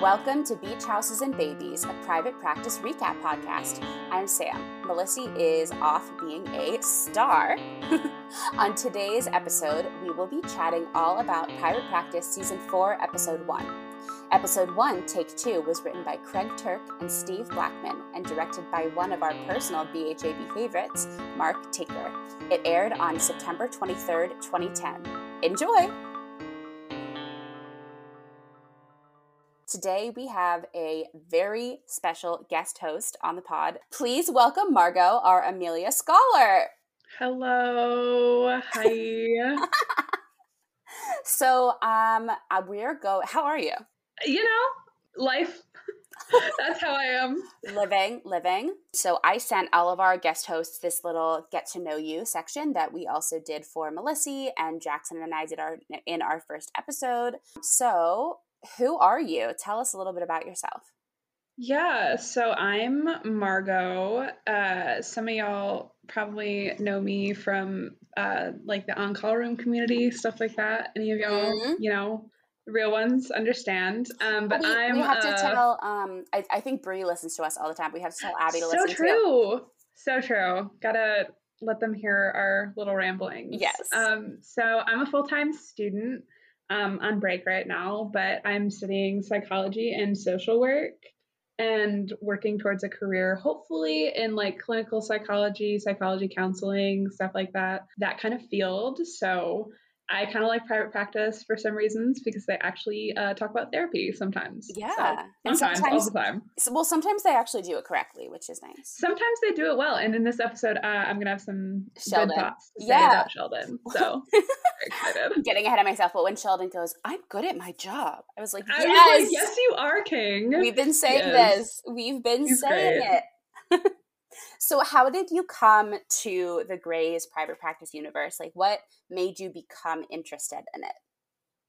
Welcome to Beach Houses and Babies, a private practice recap podcast. I'm Sam. Melessie is off being a star. On today's episode, we will be chatting all about private practice season 4, episode 1. Episode 1, Take 2, was written by Craig Turk and Steve Blackman and directed by one of our personal BHAB favorites, Mark Tinker. It aired on September 23rd, 2010. Enjoy! Today we have a very special guest host on the pod. Please welcome Margo, our Amelia Scholar. Hello. Hi. so, um, uh, we're go. How are you? You know, life. That's how I am. Living, living. So I sent all of our guest hosts this little get to know you section that we also did for Melessie and Jackson and I did our in our first episode. So who are you? Tell us a little bit about yourself. Yeah, so I'm Margo. Uh, some of y'all probably know me from uh, like the on call room community, stuff like that. Any of y'all, mm-hmm. you know, real ones understand. Um, but we, I'm. We have uh, to tell. Um, I, I think Brie listens to us all the time. We have to tell Abby to listen. So true. So true. Gotta let them hear our little ramblings. Yes. Um, so I'm a full time student um, on break right now, but I'm studying psychology and social work and working towards a career, hopefully in like clinical psychology, psychology counseling, stuff like that, that kind of field. So I kind of like private practice for some reasons because they actually uh, talk about therapy sometimes. Yeah, so, sometimes, sometimes, all the time. Well, sometimes they actually do it correctly, which is nice. Sometimes they do it well, and in this episode, uh, I'm gonna have some Sheldon. good thoughts to yeah. say about Sheldon. So excited. Getting ahead of myself, but when Sheldon goes, "I'm good at my job," I was like, "Yes, was like, yes, you are, King." We've been saying yes. this. We've been He's saying great. it. So, how did you come to the Grey's private practice universe? Like, what made you become interested in it?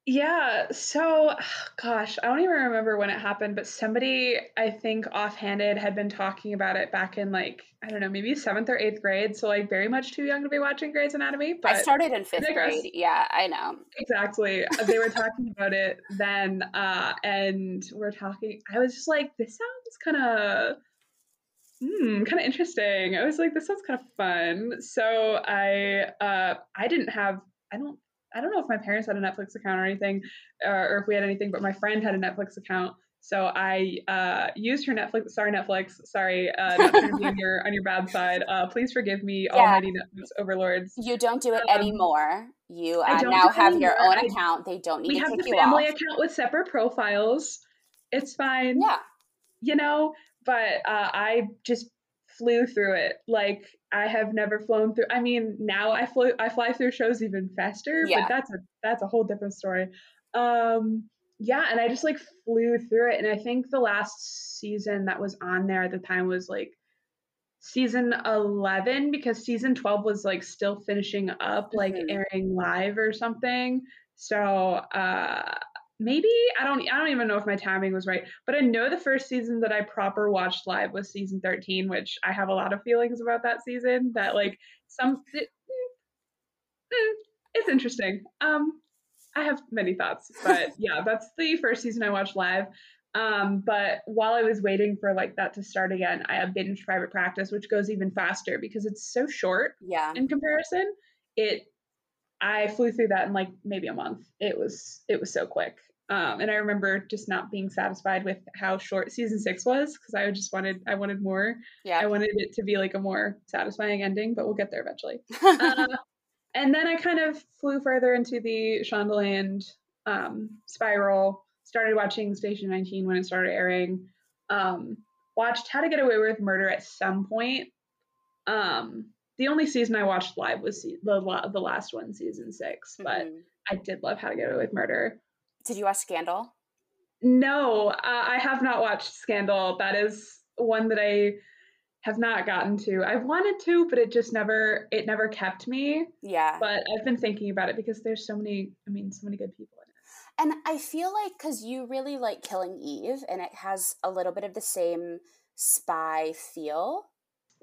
Yeah, so gosh, I don't even remember when it happened, but somebody I think offhanded had been talking about it back in like, I don't know, maybe seventh or eighth grade. So, like, very much too young to be watching Grey's Anatomy. But I started in fifth grade. Yeah, I know. Exactly. they were talking about it then, uh, and we're talking. I was just like, this sounds kind of hmm, kind of interesting. I was like, this sounds kind of fun. So I uh, I didn't have I don't I don't know if my parents had a Netflix account or anything, uh, or if we had anything, but my friend had a Netflix account. So I uh, used her Netflix. Sorry, Netflix. Sorry, uh, not trying on your on your bad side. Uh, please forgive me, yeah. almighty Netflix overlords. You don't do it um, anymore. You uh, now have your own account. They don't need we to have kick the family account with separate profiles. It's fine. Yeah. You know, but uh, I just flew through it. Like I have never flown through. I mean, now I flew. I fly through shows even faster, yeah. but that's a that's a whole different story. Um, yeah, and I just like flew through it, and I think the last season that was on there at the time was like season 11 because season 12 was like still finishing up like mm-hmm. airing live or something so uh maybe I don't I don't even know if my timing was right, but I know the first season that I proper watched live was season 13, which I have a lot of feelings about that season. That like some it, mm, mm, it's interesting. Um, I have many thoughts, but yeah, that's the first season I watched live. Um, but while I was waiting for like that to start again, I have binged private practice, which goes even faster because it's so short. Yeah. In comparison, it I flew through that in like maybe a month. It was it was so quick. Um, and I remember just not being satisfied with how short season six was because I just wanted I wanted more. Yeah, I wanted it to be like a more satisfying ending, but we'll get there eventually. uh, and then I kind of flew further into the Shondaland um, spiral. Started watching Station 19 when it started airing. Um, watched How to Get Away with Murder at some point. Um, the only season I watched live was the the last one, season 6 but mm-hmm. I did love How to Get Away with Murder. Did you watch Scandal? No, uh, I have not watched Scandal. That is one that I have not gotten to. I've wanted to, but it just never it never kept me. Yeah. But I've been thinking about it because there's so many I mean so many good people in it. And I feel like cuz you really like Killing Eve and it has a little bit of the same spy feel.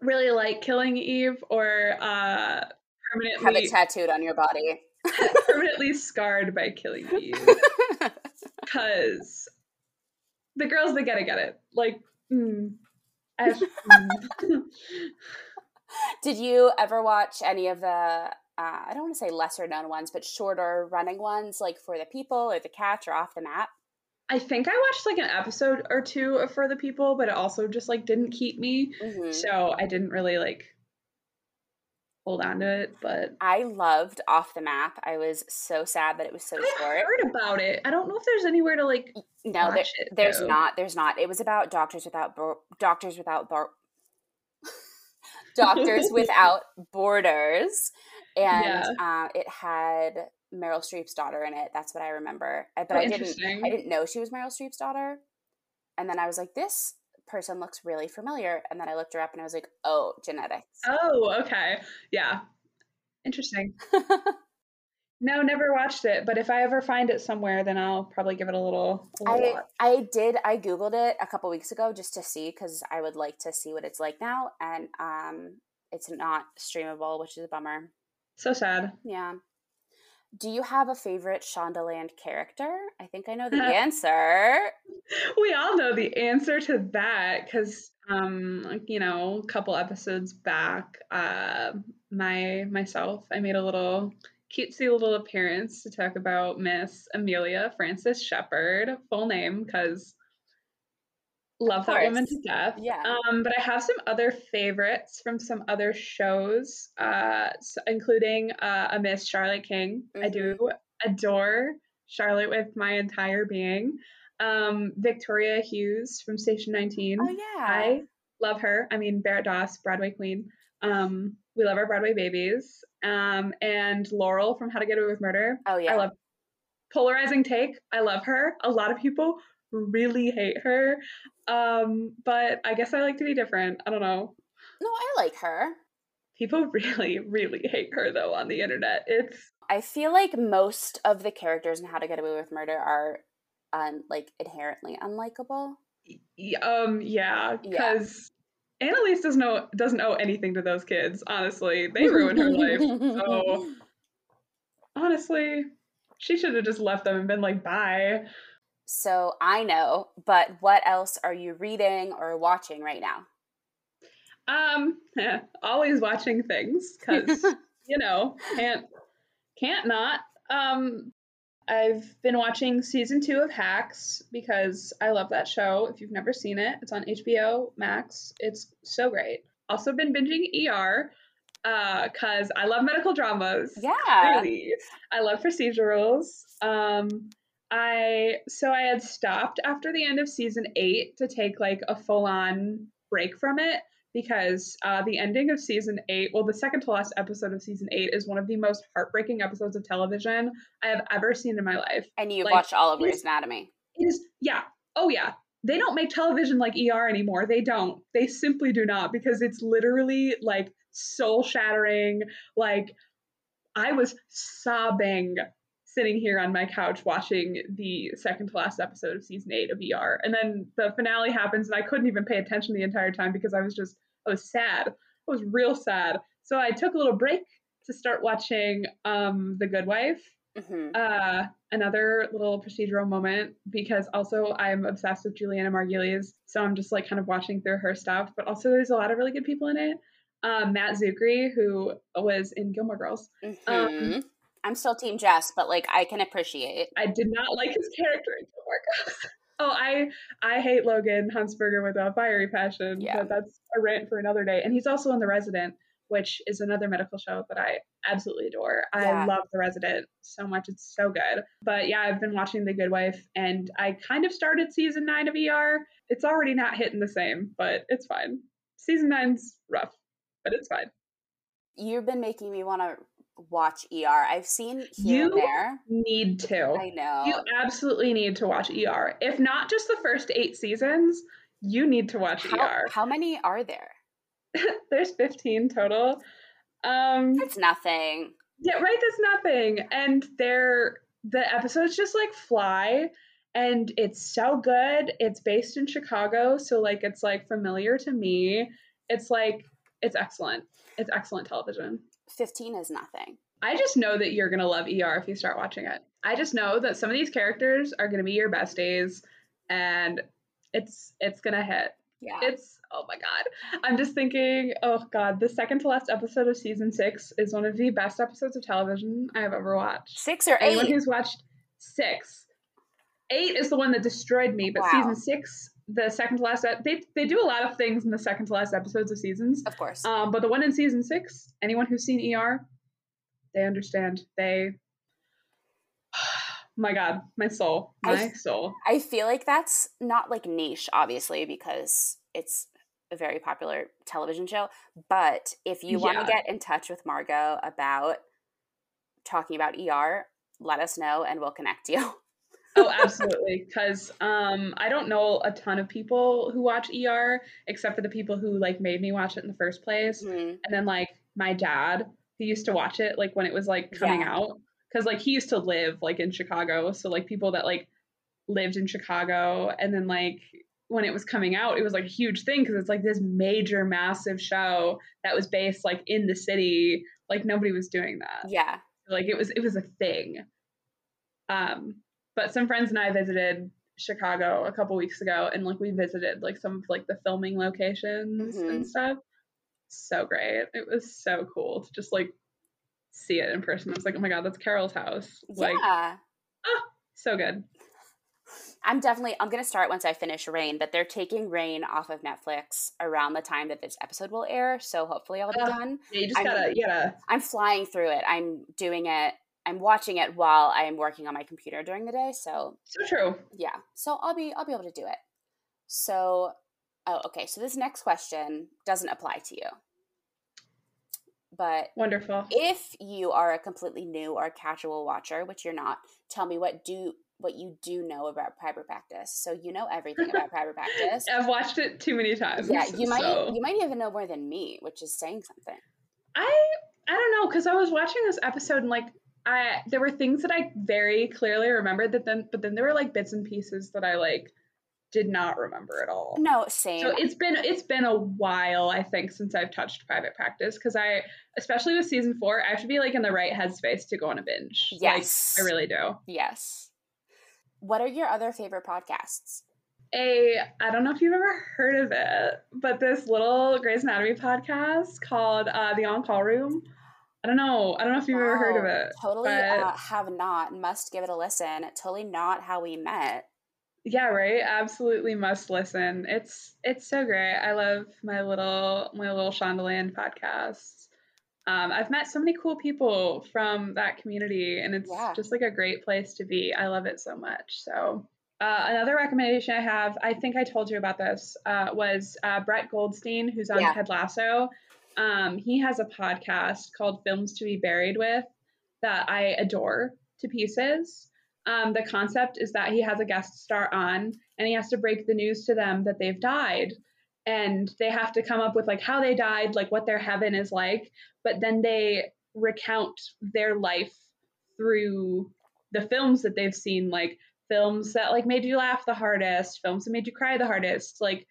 Really like Killing Eve or uh permanently have it tattooed on your body. permanently scarred by Killing Eve. Because the girls they gotta get it. Like, mm, mm. did you ever watch any of the? Uh, I don't want to say lesser known ones, but shorter running ones, like For the People or The Catch or Off the Map. I think I watched like an episode or two of For the People, but it also just like didn't keep me. Mm-hmm. So I didn't really like hold on to it, but I loved Off the Map. I was so sad that it was so I short. heard about it. I don't know if there's anywhere to like. No, there, it, there's though. not. There's not. It was about doctors without bo- doctors without bar- doctors without borders, and yeah. uh, it had Meryl Streep's daughter in it. That's what I remember. But oh, I didn't. I didn't know she was Meryl Streep's daughter, and then I was like, this person looks really familiar. And then I looked her up and I was like, oh, genetics. Oh, okay. Yeah. Interesting. no, never watched it. But if I ever find it somewhere, then I'll probably give it a little. A little I, I did. I Googled it a couple weeks ago just to see because I would like to see what it's like now. And um, it's not streamable, which is a bummer. So sad. Yeah. Do you have a favorite Shondaland character? I think I know the answer. We all know the answer to that because, um, you know, a couple episodes back, uh, my myself, I made a little cutesy little appearance to talk about Miss Amelia Francis Shepherd, full name, because love that woman to death. Yeah. Um, but I have some other favorites from some other shows, uh, including uh, a Miss Charlotte King. Mm-hmm. I do mm-hmm. adore Charlotte with my entire being. Um, Victoria Hughes from Station 19. Oh yeah. I love her. I mean Barrett Doss, Broadway Queen. Um, we love our Broadway babies. Um, and Laurel from How to Get Away with Murder. Oh yeah. I love polarizing take. I love her. A lot of people really hate her. Um, but I guess I like to be different. I don't know. No, I like her. People really, really hate her though on the internet. It's I feel like most of the characters in How to Get Away with Murder are un- like inherently unlikable. Um yeah, because yeah. Annalise doesn't know doesn't owe anything to those kids, honestly. They ruined her life. So honestly, she should have just left them and been like, bye. So I know, but what else are you reading or watching right now? Um, yeah, always watching things because you know can't can't not. Um, I've been watching season two of Hacks because I love that show. If you've never seen it, it's on HBO Max. It's so great. Also been binging ER because uh, I love medical dramas. Yeah, really. I love procedurals. Um, I so I had stopped after the end of season eight to take like a full on break from it because uh, the ending of season eight, well, the second to last episode of season eight is one of the most heartbreaking episodes of television I have ever seen in my life. And you've like, watched all of Grey's Anatomy. It is, yeah. Oh, yeah. They don't make television like ER anymore. They don't. They simply do not because it's literally like soul shattering. Like, I was sobbing sitting here on my couch watching the second to last episode of season eight of ER. And then the finale happens, and I couldn't even pay attention the entire time because I was just, I was sad. I was real sad. So I took a little break to start watching um, The Good Wife. Mm-hmm. Uh, another little procedural moment because also I'm obsessed with Julianna Margulies, so I'm just like kind of watching through her stuff. But also, there's a lot of really good people in it. Um, Matt Czuchry, who was in Gilmore Girls. Mm-hmm. Um, I'm still Team Jess, but like I can appreciate. I did not like his character in Gilmore oh, I I hate Logan Huntzberger with a fiery passion. Yeah. But that's a rant for another day. And he's also in The Resident, which is another medical show that I absolutely adore. Yeah. I love The Resident so much. It's so good. But yeah, I've been watching The Good Wife and I kind of started season nine of ER. It's already not hitting the same, but it's fine. Season nine's rough, but it's fine. You've been making me want to watch ER. I've seen here you and there. Need to. I know. You absolutely need to watch ER. If not just the first eight seasons, you need to watch how, ER. How many are there? There's 15 total. Um That's nothing. Yeah, right, that's nothing. And they're the episodes just like fly and it's so good. It's based in Chicago, so like it's like familiar to me. It's like it's excellent. It's excellent television. 15 is nothing. I just know that you're going to love ER if you start watching it. I just know that some of these characters are going to be your besties and it's it's gonna hit. Yeah. It's oh my god. I'm just thinking, oh god, the second to last episode of season six is one of the best episodes of television I have ever watched. Six or eight? Anyone who's watched six. Eight is the one that destroyed me, but wow. season six, the second to last, they they do a lot of things in the second to last episodes of seasons. Of course. Um, but the one in season six, anyone who's seen ER, they understand. They my god my soul my I, soul i feel like that's not like niche obviously because it's a very popular television show but if you want to get in touch with margo about talking about er let us know and we'll connect you oh absolutely because um i don't know a ton of people who watch er except for the people who like made me watch it in the first place mm-hmm. and then like my dad he used to watch it like when it was like coming yeah. out because like he used to live like in Chicago, so like people that like lived in Chicago, and then like when it was coming out, it was like a huge thing because it's like this major, massive show that was based like in the city. Like nobody was doing that. Yeah, like it was it was a thing. Um, but some friends and I visited Chicago a couple weeks ago, and like we visited like some of like the filming locations mm-hmm. and stuff. So great! It was so cool to just like see it in person. I was like, oh my god, that's Carol's house. Like, yeah. Ah, so good. I'm definitely I'm gonna start once I finish Reign, but they're taking Reign off of Netflix around the time that this episode will air. So hopefully I'll be uh, done. Yeah, you just gotta yeah. I'm flying through it. I'm doing it. I'm watching it while I am working on my computer during the day. So so true. Yeah. So I'll be I'll be able to do it. So oh okay. So this next question doesn't apply to you. But wonderful. If you are a completely new or casual watcher, which you're not, tell me what do what you do know about private practice. So you know everything about private practice. I've watched it too many times. Yeah, you might you might even know more than me, which is saying something. I I don't know because I was watching this episode and like I there were things that I very clearly remembered that then but then there were like bits and pieces that I like did not remember at all. No, same. So it's been it's been a while, I think, since I've touched private practice because I, especially with season four, I have to be like in the right headspace to go on a binge. Yes, like, I really do. Yes. What are your other favorite podcasts? A I don't know if you've ever heard of it, but this little Grey's Anatomy podcast called uh, The On Call Room. I don't know. I don't know if you've wow. ever heard of it. Totally uh, have not. Must give it a listen. Totally not how we met. Yeah, right. Absolutely must listen. It's it's so great. I love my little my little Shondaland podcast. Um, I've met so many cool people from that community, and it's yeah. just like a great place to be. I love it so much. So uh, another recommendation I have, I think I told you about this, uh, was uh, Brett Goldstein, who's on yeah. Ted Lasso. Um, he has a podcast called Films to Be Buried With that I adore to pieces. Um, the concept is that he has a guest star on and he has to break the news to them that they've died. And they have to come up with like how they died, like what their heaven is like. But then they recount their life through the films that they've seen, like films that like made you laugh the hardest, films that made you cry the hardest, like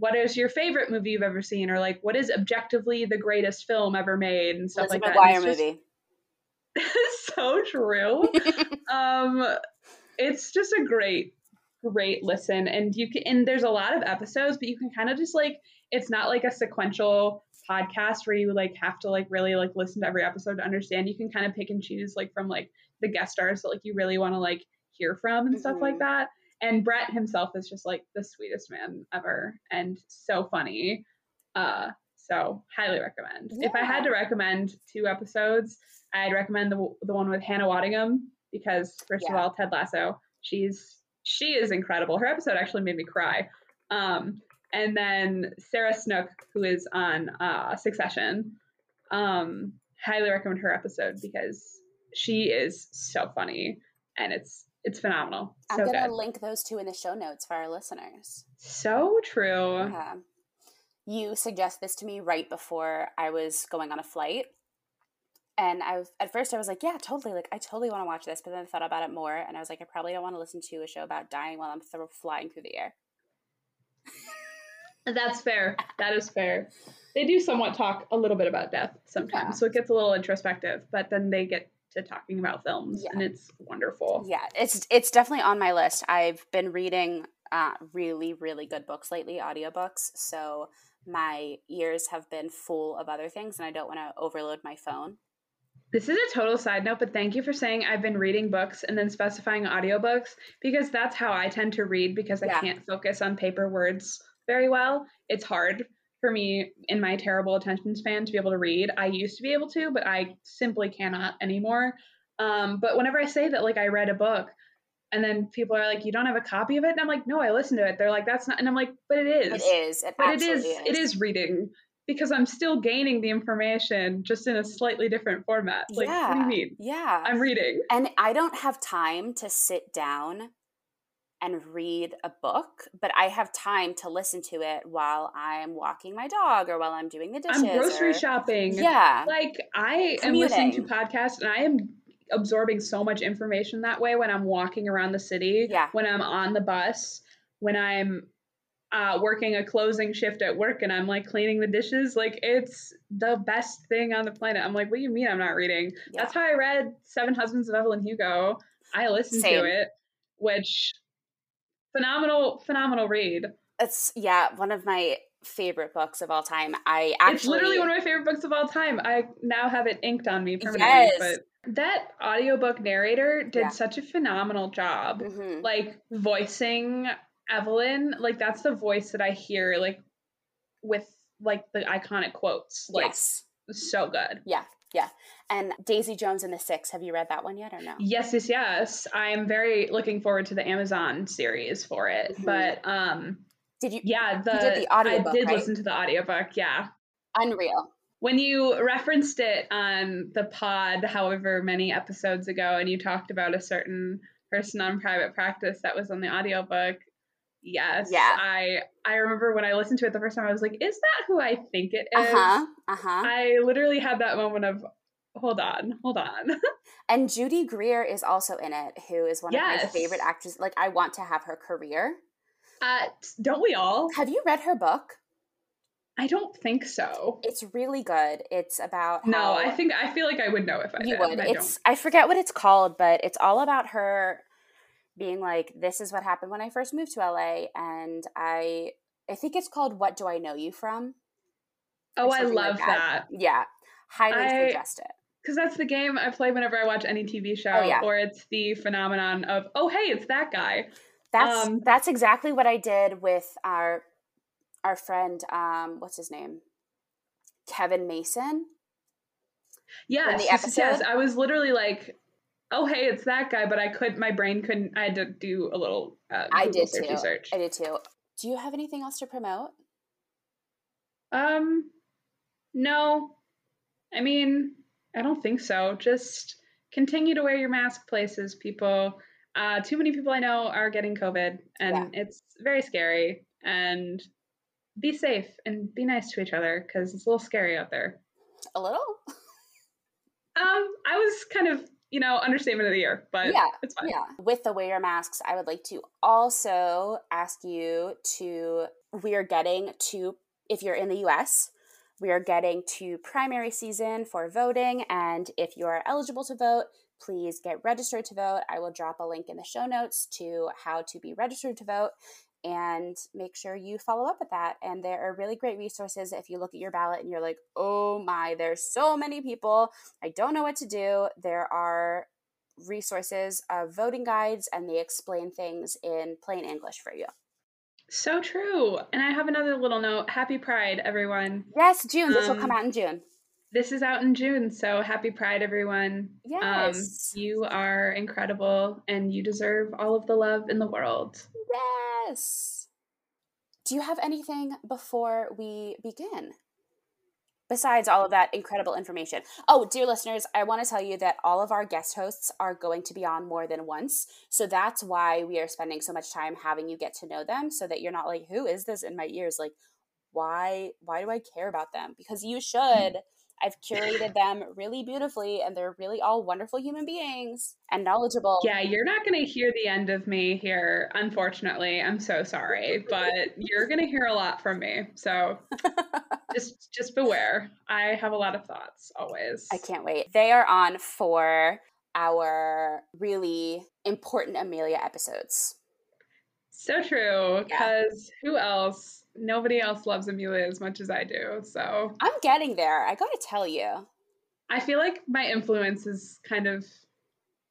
what is your favorite movie you've ever seen, or like what is objectively the greatest film ever made, and stuff Elizabeth like that. McGuire movie. so true. um, it's just a great, great listen, and you can. And there's a lot of episodes, but you can kind of just like it's not like a sequential podcast where you like have to like really like listen to every episode to understand. You can kind of pick and choose like from like the guest stars that like you really want to like hear from and mm-hmm. stuff like mm-hmm. that. And Brett himself is just like the sweetest man ever and so funny. Uh, so highly recommend. Yeah. If I had to recommend two episodes, I'd recommend the the one with Hannah Waddingham because first yeah. of all, Ted Lasso, she's she is incredible. Her episode actually made me cry. Um, and then Sarah Snook, who is on uh, Succession, um, highly recommend her episode because she is so funny and it's it's phenomenal. I'm gonna good. link those two in the show notes for our listeners. So true. Yeah. You suggest this to me right before I was going on a flight and I was at first I was like, yeah, totally. Like I totally want to watch this, but then I thought about it more, and I was like, I probably don't want to listen to a show about dying while I'm th- flying through the air. That's fair. That is fair. They do somewhat talk a little bit about death sometimes, yeah. so it gets a little introspective. But then they get to talking about films, yeah. and it's wonderful. Yeah, it's it's definitely on my list. I've been reading uh, really, really good books lately, audiobooks. So my ears have been full of other things and I don't want to overload my phone. This is a total side note, but thank you for saying I've been reading books and then specifying audiobooks because that's how I tend to read because I yeah. can't focus on paper words very well. It's hard for me in my terrible attention span to be able to read. I used to be able to, but I simply cannot anymore. Um, but whenever I say that, like I read a book, and then people are like, "You don't have a copy of it," and I'm like, "No, I listened to it." They're like, "That's not," and I'm like, "But it is. It is. It but it is, is. It is reading because I'm still gaining the information just in a slightly different format. Like, yeah. what do you mean? Yeah, I'm reading, and I don't have time to sit down and read a book, but I have time to listen to it while I'm walking my dog or while I'm doing the dishes. I'm grocery or, shopping. Yeah. Like I Commuting. am listening to podcasts and I am absorbing so much information that way when I'm walking around the city, yeah. when I'm on the bus, when I'm uh, working a closing shift at work and I'm like cleaning the dishes. Like it's the best thing on the planet. I'm like, what do you mean I'm not reading? Yeah. That's how I read Seven Husbands of Evelyn Hugo. I listened Same. to it, which phenomenal, phenomenal read. It's yeah, one of my favorite books of all time. I actually It's literally one of my favorite books of all time. I now have it inked on me permanently. Yes. But that audiobook narrator did yeah. such a phenomenal job. Mm-hmm. Like voicing Evelyn, like that's the voice that I hear like with like the iconic quotes. Like yes. so good. Yeah. Yeah. And Daisy Jones and the Six, have you read that one yet or no? Yes, yes, yes. I'm very looking forward to the Amazon series for it. Mm-hmm. But um did you Yeah, the, you did the audiobook, I did right? listen to the audiobook, yeah. Unreal. When you referenced it on the pod however many episodes ago and you talked about a certain person on private practice that was on the audiobook, yes. Yeah. I I remember when I listened to it the first time I was like, is that who I think it is? Uh-huh. Uh-huh. I literally had that moment of hold on, hold on. and Judy Greer is also in it, who is one yes. of my favorite actresses. Like, I want to have her career. Uh, don't we all? Have you read her book? I don't think so. It's really good. It's about how, no. I think I feel like I would know if I you did, would. I it's don't. I forget what it's called, but it's all about her being like, "This is what happened when I first moved to LA," and I I think it's called "What Do I Know You From." Oh, I love like that. that. Yeah, highly I, suggest it because that's the game I play whenever I watch any TV show, oh, yeah. or it's the phenomenon of oh hey, it's that guy. That's um, that's exactly what I did with our our friend. Um, what's his name? Kevin Mason. Yes, episode. yes. I was literally like, oh hey, it's that guy, but I could my brain couldn't. I had to do a little. Uh, I did too. Search. I did too. Do you have anything else to promote? Um, no. I mean, I don't think so. Just continue to wear your mask places, people. Uh, too many people I know are getting COVID, and yeah. it's very scary. And be safe and be nice to each other because it's a little scary out there. A little. um, I was kind of you know, understatement of the year, but yeah, it's fine. Yeah. With the wear your masks, I would like to also ask you to, we are getting to, if you're in the US, we are getting to primary season for voting. And if you are eligible to vote, please get registered to vote. I will drop a link in the show notes to how to be registered to vote and make sure you follow up with that. And there are really great resources if you look at your ballot and you're like, oh my, there's so many people. I don't know what to do. There are resources of voting guides and they explain things in plain English for you. So true. And I have another little note. Happy Pride, everyone. Yes, June. This um, will come um, out in June. This is out in June. So happy Pride, everyone. Um, yes. Um, you are incredible and you deserve all of the love in the world. Yes. Do you have anything before we begin? Besides all of that incredible information. Oh, dear listeners, I want to tell you that all of our guest hosts are going to be on more than once. So that's why we are spending so much time having you get to know them so that you're not like, who is this in my ears? Like, why why do I care about them? Because you mm-hmm. should. I've curated them really beautifully, and they're really all wonderful human beings and knowledgeable. Yeah, you're not going to hear the end of me here, unfortunately. I'm so sorry, but you're going to hear a lot from me. So just just beware. I have a lot of thoughts always. I can't wait. They are on for our really important Amelia episodes. So true. Because yeah. who else? Nobody else loves Amelia as much as I do. So I'm getting there. I gotta tell you. I feel like my influence is kind of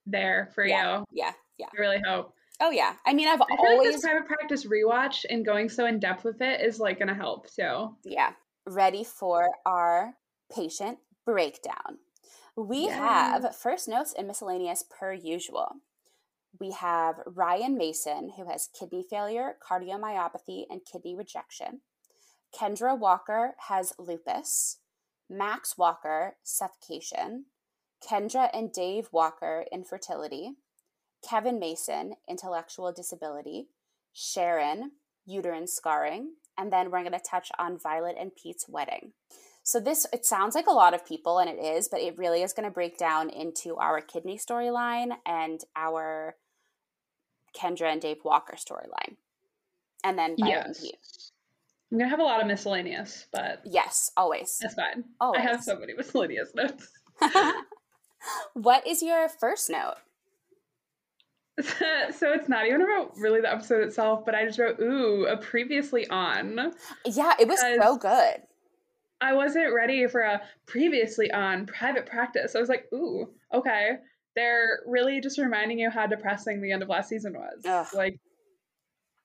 there for yeah. you. Yeah. Yeah. I really hope. Oh yeah. I mean I've I always like this private practice rewatch and going so in depth with it is like gonna help too. Yeah. Ready for our patient breakdown. We have first notes and miscellaneous per usual. We have Ryan Mason, who has kidney failure, cardiomyopathy, and kidney rejection. Kendra Walker has lupus. Max Walker, suffocation. Kendra and Dave Walker, infertility. Kevin Mason, intellectual disability. Sharon, uterine scarring. And then we're going to touch on Violet and Pete's wedding. So this it sounds like a lot of people and it is, but it really is going to break down into our kidney storyline and our Kendra and Dave Walker storyline. And then yes. I'm gonna have a lot of miscellaneous, but yes, always. That's fine. Always. I have so many miscellaneous notes. what is your first note? so it's not even about really the episode itself, but I just wrote, ooh, a previously on. Yeah, it was so good. I wasn't ready for a previously on private practice. I was like, ooh, okay. They're really just reminding you how depressing the end of last season was. Ugh. Like,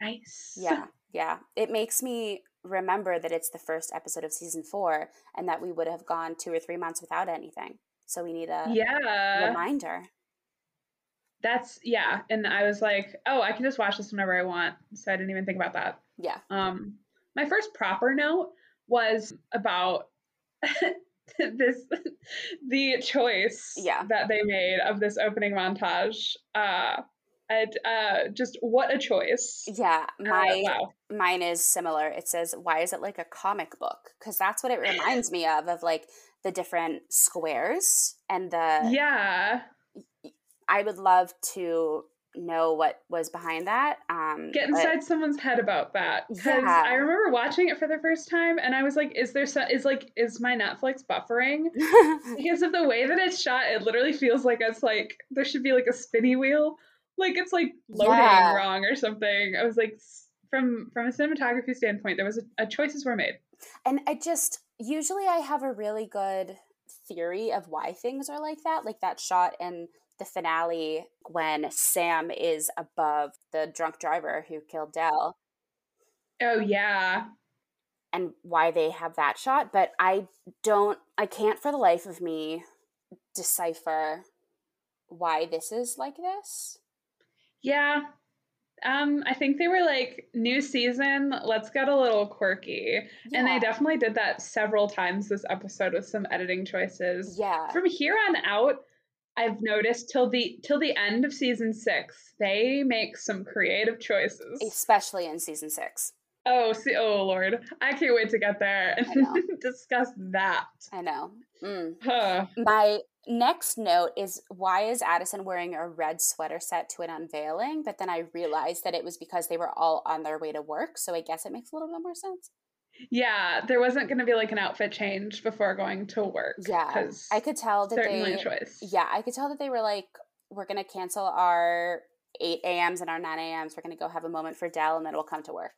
nice. Yeah, yeah. It makes me remember that it's the first episode of season four and that we would have gone two or three months without anything. So we need a yeah. reminder. That's yeah. And I was like, oh, I can just watch this whenever I want. So I didn't even think about that. Yeah. Um, my first proper note was about this the choice yeah. that they made of this opening montage. Uh and uh just what a choice. Yeah, uh, my uh, wow. mine is similar. It says, "Why is it like a comic book?" Because that's what it reminds me of of like the different squares and the yeah. I would love to know what was behind that. Um, Get inside but, someone's head about that because yeah. I remember watching it for the first time and I was like, "Is there some, is like is my Netflix buffering?" because of the way that it's shot, it literally feels like it's like there should be like a spinny wheel, like it's like loading yeah. wrong or something. I was like, from from a cinematography standpoint, there was a, a choices were made, and I just usually I have a really good theory of why things are like that, like that shot and the finale when Sam is above the drunk driver who killed Dell. Oh, yeah. And why they have that shot. But I don't, I can't for the life of me decipher why this is like this. Yeah. Um, I think they were like, new season, let's get a little quirky. Yeah. And they definitely did that several times this episode with some editing choices. Yeah. From here on out, I've noticed till the till the end of season six, they make some creative choices, especially in season six. Oh, see, oh Lord, I can't wait to get there and discuss that. I know. Mm. Huh. My next note is why is Addison wearing a red sweater set to an unveiling? But then I realized that it was because they were all on their way to work, so I guess it makes a little bit more sense. Yeah, there wasn't going to be like an outfit change before going to work. Yeah, I could tell that certainly they. A choice. Yeah, I could tell that they were like, we're going to cancel our eight a.m.s and our nine a.m.s. We're going to go have a moment for Dell, and then we'll come to work.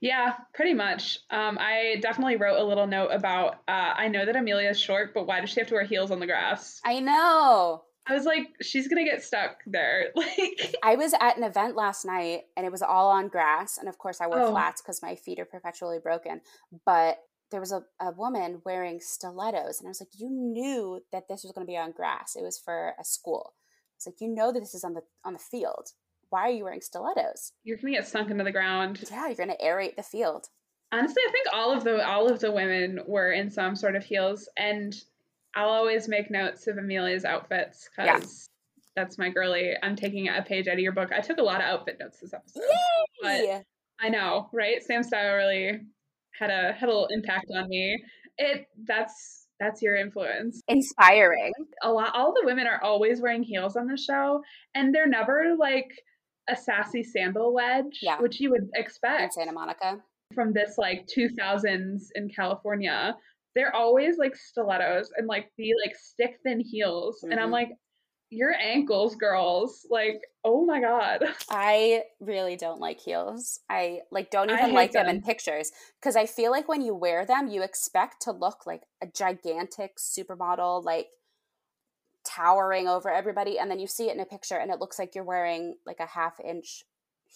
Yeah, pretty much. Um, I definitely wrote a little note about. Uh, I know that Amelia's short, but why does she have to wear heels on the grass? I know. I was like, she's gonna get stuck there. Like, I was at an event last night, and it was all on grass, and of course, I wore oh. flats because my feet are perpetually broken. But there was a, a woman wearing stilettos, and I was like, you knew that this was going to be on grass. It was for a school. It's like you know that this is on the on the field. Why are you wearing stilettos? You're gonna get sunk into the ground. Yeah, you're gonna aerate the field. Honestly, I think all of the all of the women were in some sort of heels, and I'll always make notes of Amelia's outfits because yeah. that's my girly. I'm taking a page out of your book. I took a lot of outfit notes this episode. Yay! I know, right? Sam Style really had a had a little impact on me. It that's that's your influence. Inspiring. A lot all the women are always wearing heels on the show and they're never like a sassy sandal wedge, yeah. which you would expect in Santa Monica from this like 2000s in California they're always like stilettos and like the like stick thin heels. Mm-hmm. And I'm mm-hmm. like, your ankles, girls. Like, oh my god. I really don't like heels. I like don't even like them. them in pictures because I feel like when you wear them, you expect to look like a gigantic supermodel, like towering over everybody, and then you see it in a picture and it looks like you're wearing like a half inch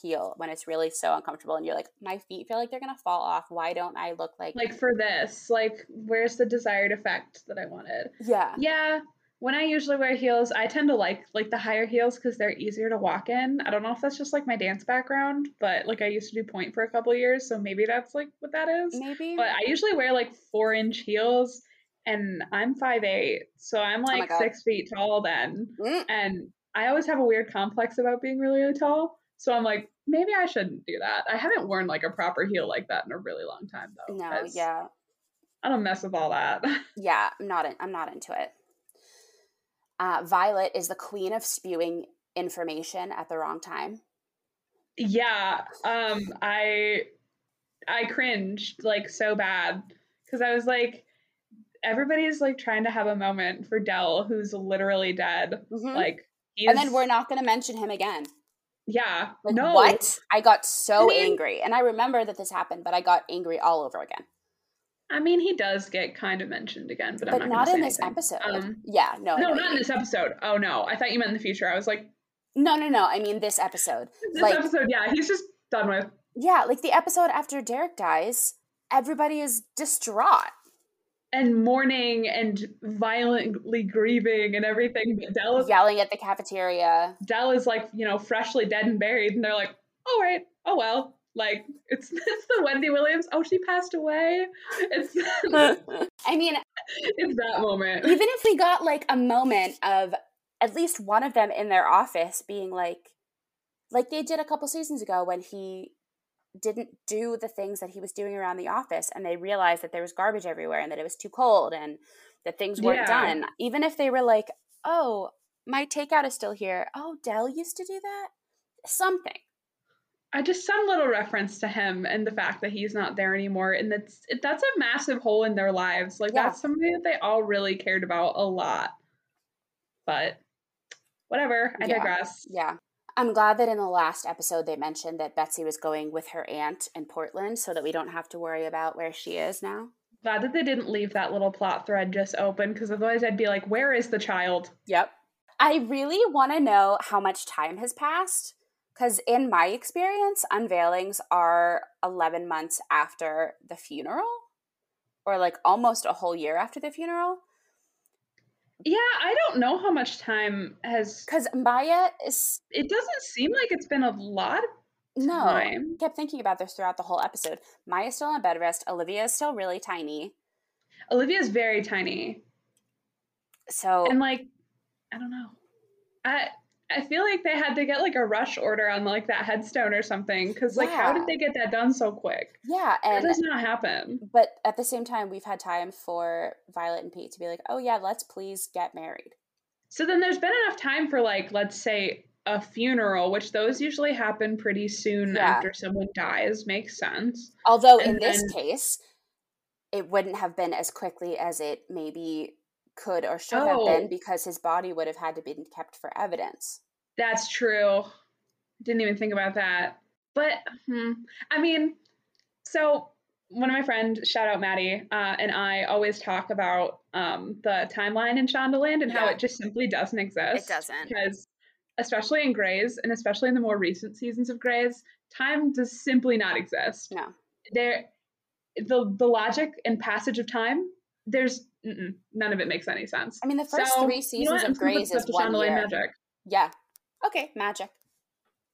heel when it's really so uncomfortable and you're like my feet feel like they're gonna fall off why don't i look like like for this like where's the desired effect that i wanted yeah yeah when I usually wear heels, I tend to like like the higher heels because they're easier to walk in. I don't know if that's just like my dance background, but like I used to do pointe for a couple years, so maybe that's like what that is. Maybe. But I usually wear like four inch heels, and I'm five eight, so I'm oh like oh six feet tall then, mm. and I always have a weird complex about being really, really tall. So I'm like, maybe I shouldn't do that. I haven't worn like a proper heel like that in a really long time though. No, yeah. I don't mess with all that. Yeah, I'm not in, I'm not into it. Uh, Violet is the queen of spewing information at the wrong time. Yeah, um, I I cringed like so bad because I was like, everybody's like trying to have a moment for Dell who's literally dead. Mm-hmm. Like, and then we're not going to mention him again. Yeah, like, no. What? I got so I mean, angry, and I remember that this happened, but I got angry all over again. I mean, he does get kind of mentioned again, but, but I'm not, not in this episode. Um, yeah, no, no, not in this episode. Oh no, I thought you meant in the future. I was like, no, no, no. I mean this episode. This like, episode, yeah, he's just done with. Yeah, like the episode after Derek dies, everybody is distraught and mourning and violently grieving and everything. But Dell is yelling at the cafeteria. Dell is like, you know, freshly dead and buried, and they're like, "All right, oh well." Like it's it's the Wendy Williams. Oh, she passed away. It's I mean it's that moment. Even if we got like a moment of at least one of them in their office being like like they did a couple seasons ago when he didn't do the things that he was doing around the office and they realized that there was garbage everywhere and that it was too cold and that things weren't yeah. done. Even if they were like, "Oh, my takeout is still here. Oh, dell used to do that." Something I just some little reference to him and the fact that he's not there anymore, and that's that's a massive hole in their lives. Like yeah. that's somebody that they all really cared about a lot. But whatever, I yeah. digress. Yeah. I'm glad that in the last episode they mentioned that Betsy was going with her aunt in Portland so that we don't have to worry about where she is now. Glad that they didn't leave that little plot thread just open because otherwise I'd be like, where is the child? Yep. I really want to know how much time has passed because in my experience, unveilings are 11 months after the funeral, or like almost a whole year after the funeral. Yeah, I don't know how much time has. Because Maya is. It doesn't seem like it's been a lot no, I kept thinking about this throughout the whole episode. Maya's still on bed rest. Olivia is still really tiny. Olivia's very tiny. So and like, I don't know. I I feel like they had to get like a rush order on like that headstone or something because like yeah. how did they get that done so quick? Yeah, and that does not happen. But at the same time, we've had time for Violet and Pete to be like, "Oh yeah, let's please get married." So then there's been enough time for like let's say a funeral, which those usually happen pretty soon yeah. after someone dies. Makes sense. Although and in then, this case, it wouldn't have been as quickly as it maybe could or should oh. have been because his body would have had to be kept for evidence. That's true. Didn't even think about that. But hmm, I mean, so one of my friends, shout out Maddie, uh, and I always talk about um, the timeline in Shondaland and yeah. how it just simply doesn't exist. It doesn't. Because especially in Grey's and especially in the more recent seasons of Grey's, time does simply not exist. No. There the the logic and passage of time there's none of it makes any sense. I mean, the first so, three seasons you know of Grey's is one year. Magic. Yeah. Okay, magic.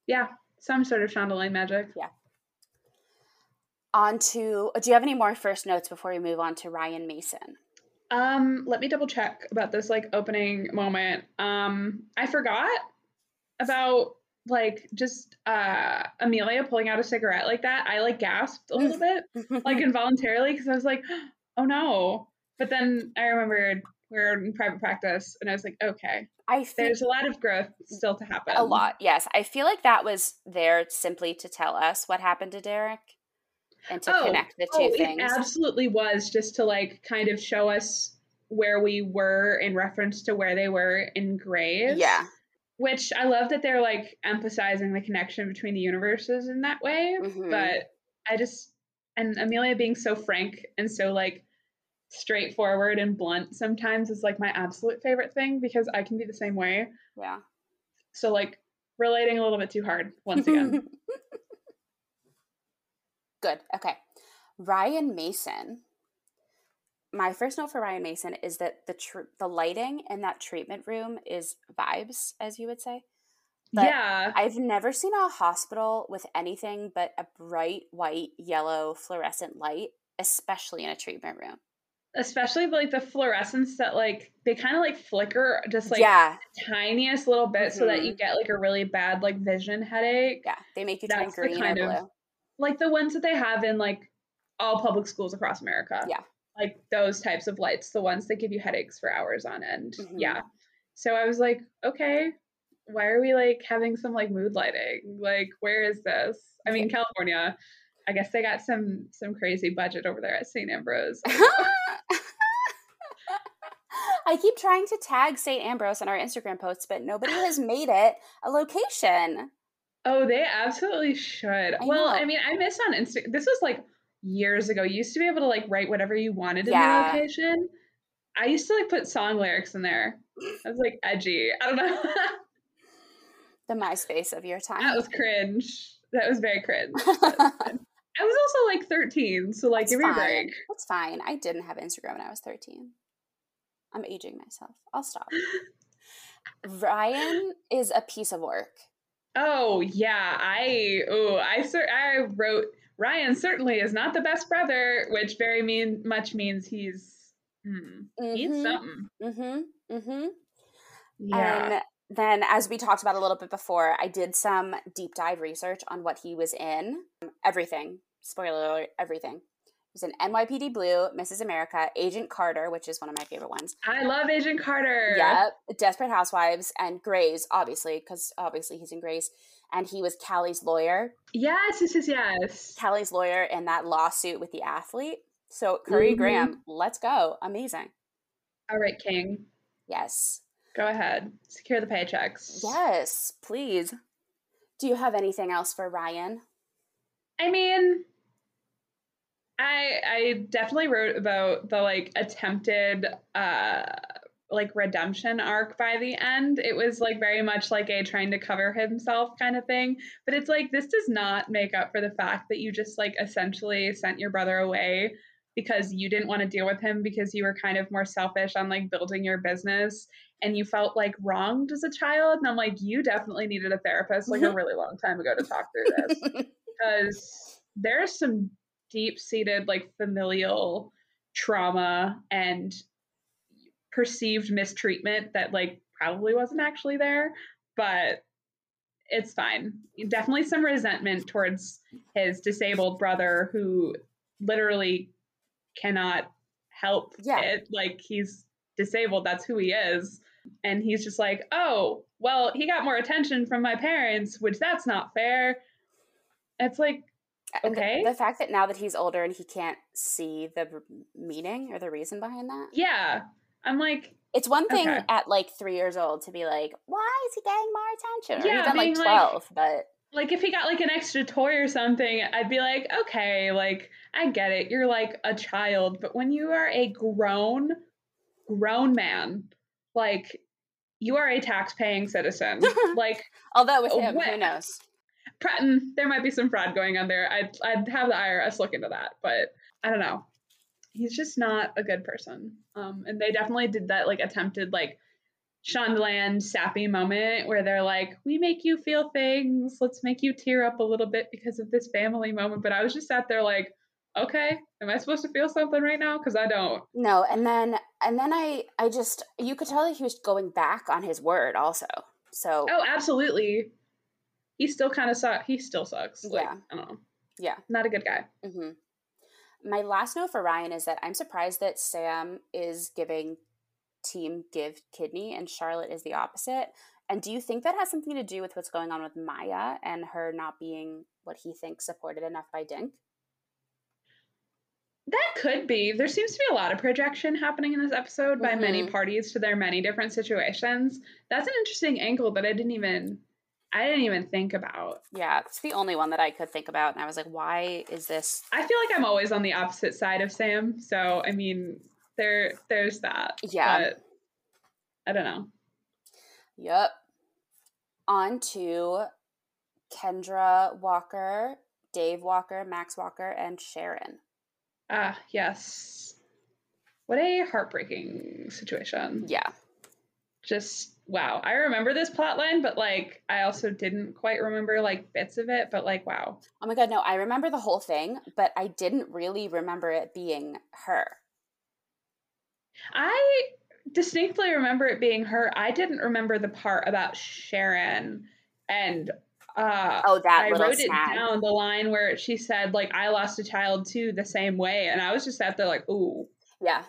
Yeah, some sort of Shondaland magic. Yeah. On to. Do you have any more first notes before we move on to Ryan Mason? Um, let me double check about this like opening moment. Um, I forgot about like just uh Amelia pulling out a cigarette like that. I like gasped a little bit, like involuntarily, because I was like, oh no. But then I remembered we are in private practice, and I was like, okay, I there's a lot of growth still to happen. A lot, yes. I feel like that was there simply to tell us what happened to Derek and to oh, connect the two oh, things. It absolutely was just to like kind of show us where we were in reference to where they were in Grey's. Yeah. Which I love that they're like emphasizing the connection between the universes in that way. Mm-hmm. But I just and Amelia being so frank and so like straightforward and blunt sometimes is like my absolute favorite thing because I can be the same way. Yeah. So like relating a little bit too hard once again. Good. Okay. Ryan Mason. My first note for Ryan Mason is that the tr- the lighting in that treatment room is vibes, as you would say. But yeah. I've never seen a hospital with anything but a bright white, yellow, fluorescent light, especially in a treatment room. Especially like the fluorescence that like they kind of like flicker just like yeah. tiniest little bit mm-hmm. so that you mm-hmm. get like a really bad like vision headache. Yeah, they make you turn green or blue. Of, like the ones that they have in like all public schools across America. Yeah. Like those types of lights, the ones that give you headaches for hours on end. Mm-hmm. Yeah. So I was like, okay, why are we like having some like mood lighting? Like, where is this? I mean, California. I guess they got some some crazy budget over there at St. Ambrose. I keep trying to tag St. Ambrose in our Instagram posts, but nobody has made it a location. Oh, they absolutely should. I well, know. I mean, I missed on Instagram. This was like years ago. You used to be able to like write whatever you wanted in yeah. the location. I used to like put song lyrics in there. I was like edgy. I don't know. the MySpace of your time. That was cringe. That was very cringe. I was also like 13, so like That's give me fine. a break. That's fine. I didn't have Instagram when I was 13. I'm aging myself. I'll stop. Ryan is a piece of work. Oh yeah, I oh I I wrote Ryan certainly is not the best brother, which very mean much means he's hmm, mm-hmm. he's something. Mm-hmm. Mm-hmm. Yeah. And then, as we talked about a little bit before, I did some deep dive research on what he was in. Everything. Spoiler alert, everything. He was in NYPD Blue, Mrs. America, Agent Carter, which is one of my favorite ones. I love Agent Carter. Yep. Desperate Housewives and Grey's, obviously, because obviously he's in Grey's. And he was Callie's lawyer. Yes, yes, yes, yes. Callie's lawyer in that lawsuit with the athlete. So Currie mm-hmm. Graham, let's go. Amazing. All right, King. Yes. Go ahead. Secure the paychecks. Yes, please. Do you have anything else for Ryan? I mean, I I definitely wrote about the like attempted uh like redemption arc by the end. It was like very much like a trying to cover himself kind of thing. But it's like this does not make up for the fact that you just like essentially sent your brother away because you didn't want to deal with him because you were kind of more selfish on like building your business and you felt like wronged as a child. And I'm like, you definitely needed a therapist like a really long time ago to talk through this because there's some deep seated like familial trauma and perceived mistreatment that like probably wasn't actually there, but it's fine. Definitely some resentment towards his disabled brother who literally cannot help yeah. it. Like he's disabled, that's who he is. And he's just like, oh, well, he got more attention from my parents, which that's not fair. It's like, okay. The, the fact that now that he's older and he can't see the meaning or the reason behind that. Yeah. I'm like, it's one thing okay. at like three years old to be like, why is he getting more attention? Or yeah, even like 12, like, but. Like if he got like an extra toy or something, I'd be like, okay, like I get it. You're like a child, but when you are a grown, grown man, like you are a tax-paying citizen. like although with him, who knows? there might be some fraud going on there. I'd I'd have the IRS look into that, but I don't know. He's just not a good person. Um, and they definitely did that like attempted like Shondaland sappy moment where they're like, "We make you feel things. Let's make you tear up a little bit because of this family moment." But I was just sat there like, okay am i supposed to feel something right now because i don't no and then and then i i just you could tell that he was going back on his word also. So oh absolutely. He still kind of sucks he still sucks like, yeah. I don't know. Yeah. Not a good guy. Mm-hmm. my last note for ryan is that i'm surprised that sam is giving team give kidney and charlotte is the opposite. And do you think that has something to do with what's going on with maya and her not being what he thinks supported enough by dink That could be. There seems to be a lot of projection happening in this episode by mm-hmm. many parties to their many different situations. That's an interesting angle that I didn't even I didn't even think about. Yeah, it's the only one that I could think about and I was like, why is this I feel like I'm always on the opposite side of Sam. So, I mean, there there's that. Yeah. I don't know. Yep. On to Kendra Walker, Dave Walker, Max Walker, and Sharon. Ah, yes. What a heartbreaking situation. Yeah. Just wow. I remember this plot line, but like I also didn't quite remember like bits of it, but like wow. Oh my god, no, I remember the whole thing, but I didn't really remember it being her. I distinctly remember it being her. I didn't remember the part about Sharon and uh oh that I wrote snag. it down the line where she said like I lost a child too the same way and I was just sat there like ooh yeah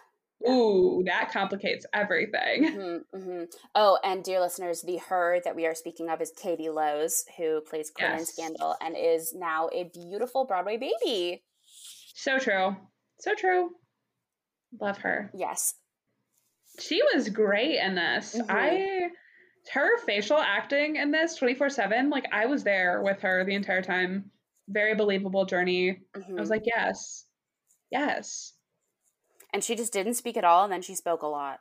Ooh, that complicates everything. Mm-hmm, mm-hmm. Oh, and dear listeners, the her that we are speaking of is Katie Lowes, who plays Quinn yes. in Scandal and is now a beautiful Broadway baby. So true. So true. Love her. Yes. She was great in this. Mm-hmm. I her facial acting in this 24/7, like I was there with her the entire time. Very believable journey. I was mm-hmm. like, "Yes. Yes." And she just didn't speak at all and then she spoke a lot.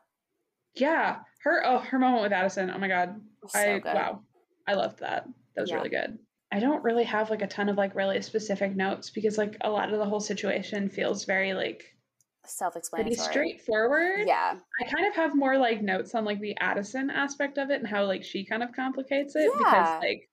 Yeah. Her oh, her moment with Addison. Oh my god. So I good. wow. I loved that. That was yeah. really good. I don't really have like a ton of like really specific notes because like a lot of the whole situation feels very like self-explanatory. Pretty straightforward. Yeah. I kind of have more like notes on like the Addison aspect of it and how like she kind of complicates it yeah. because like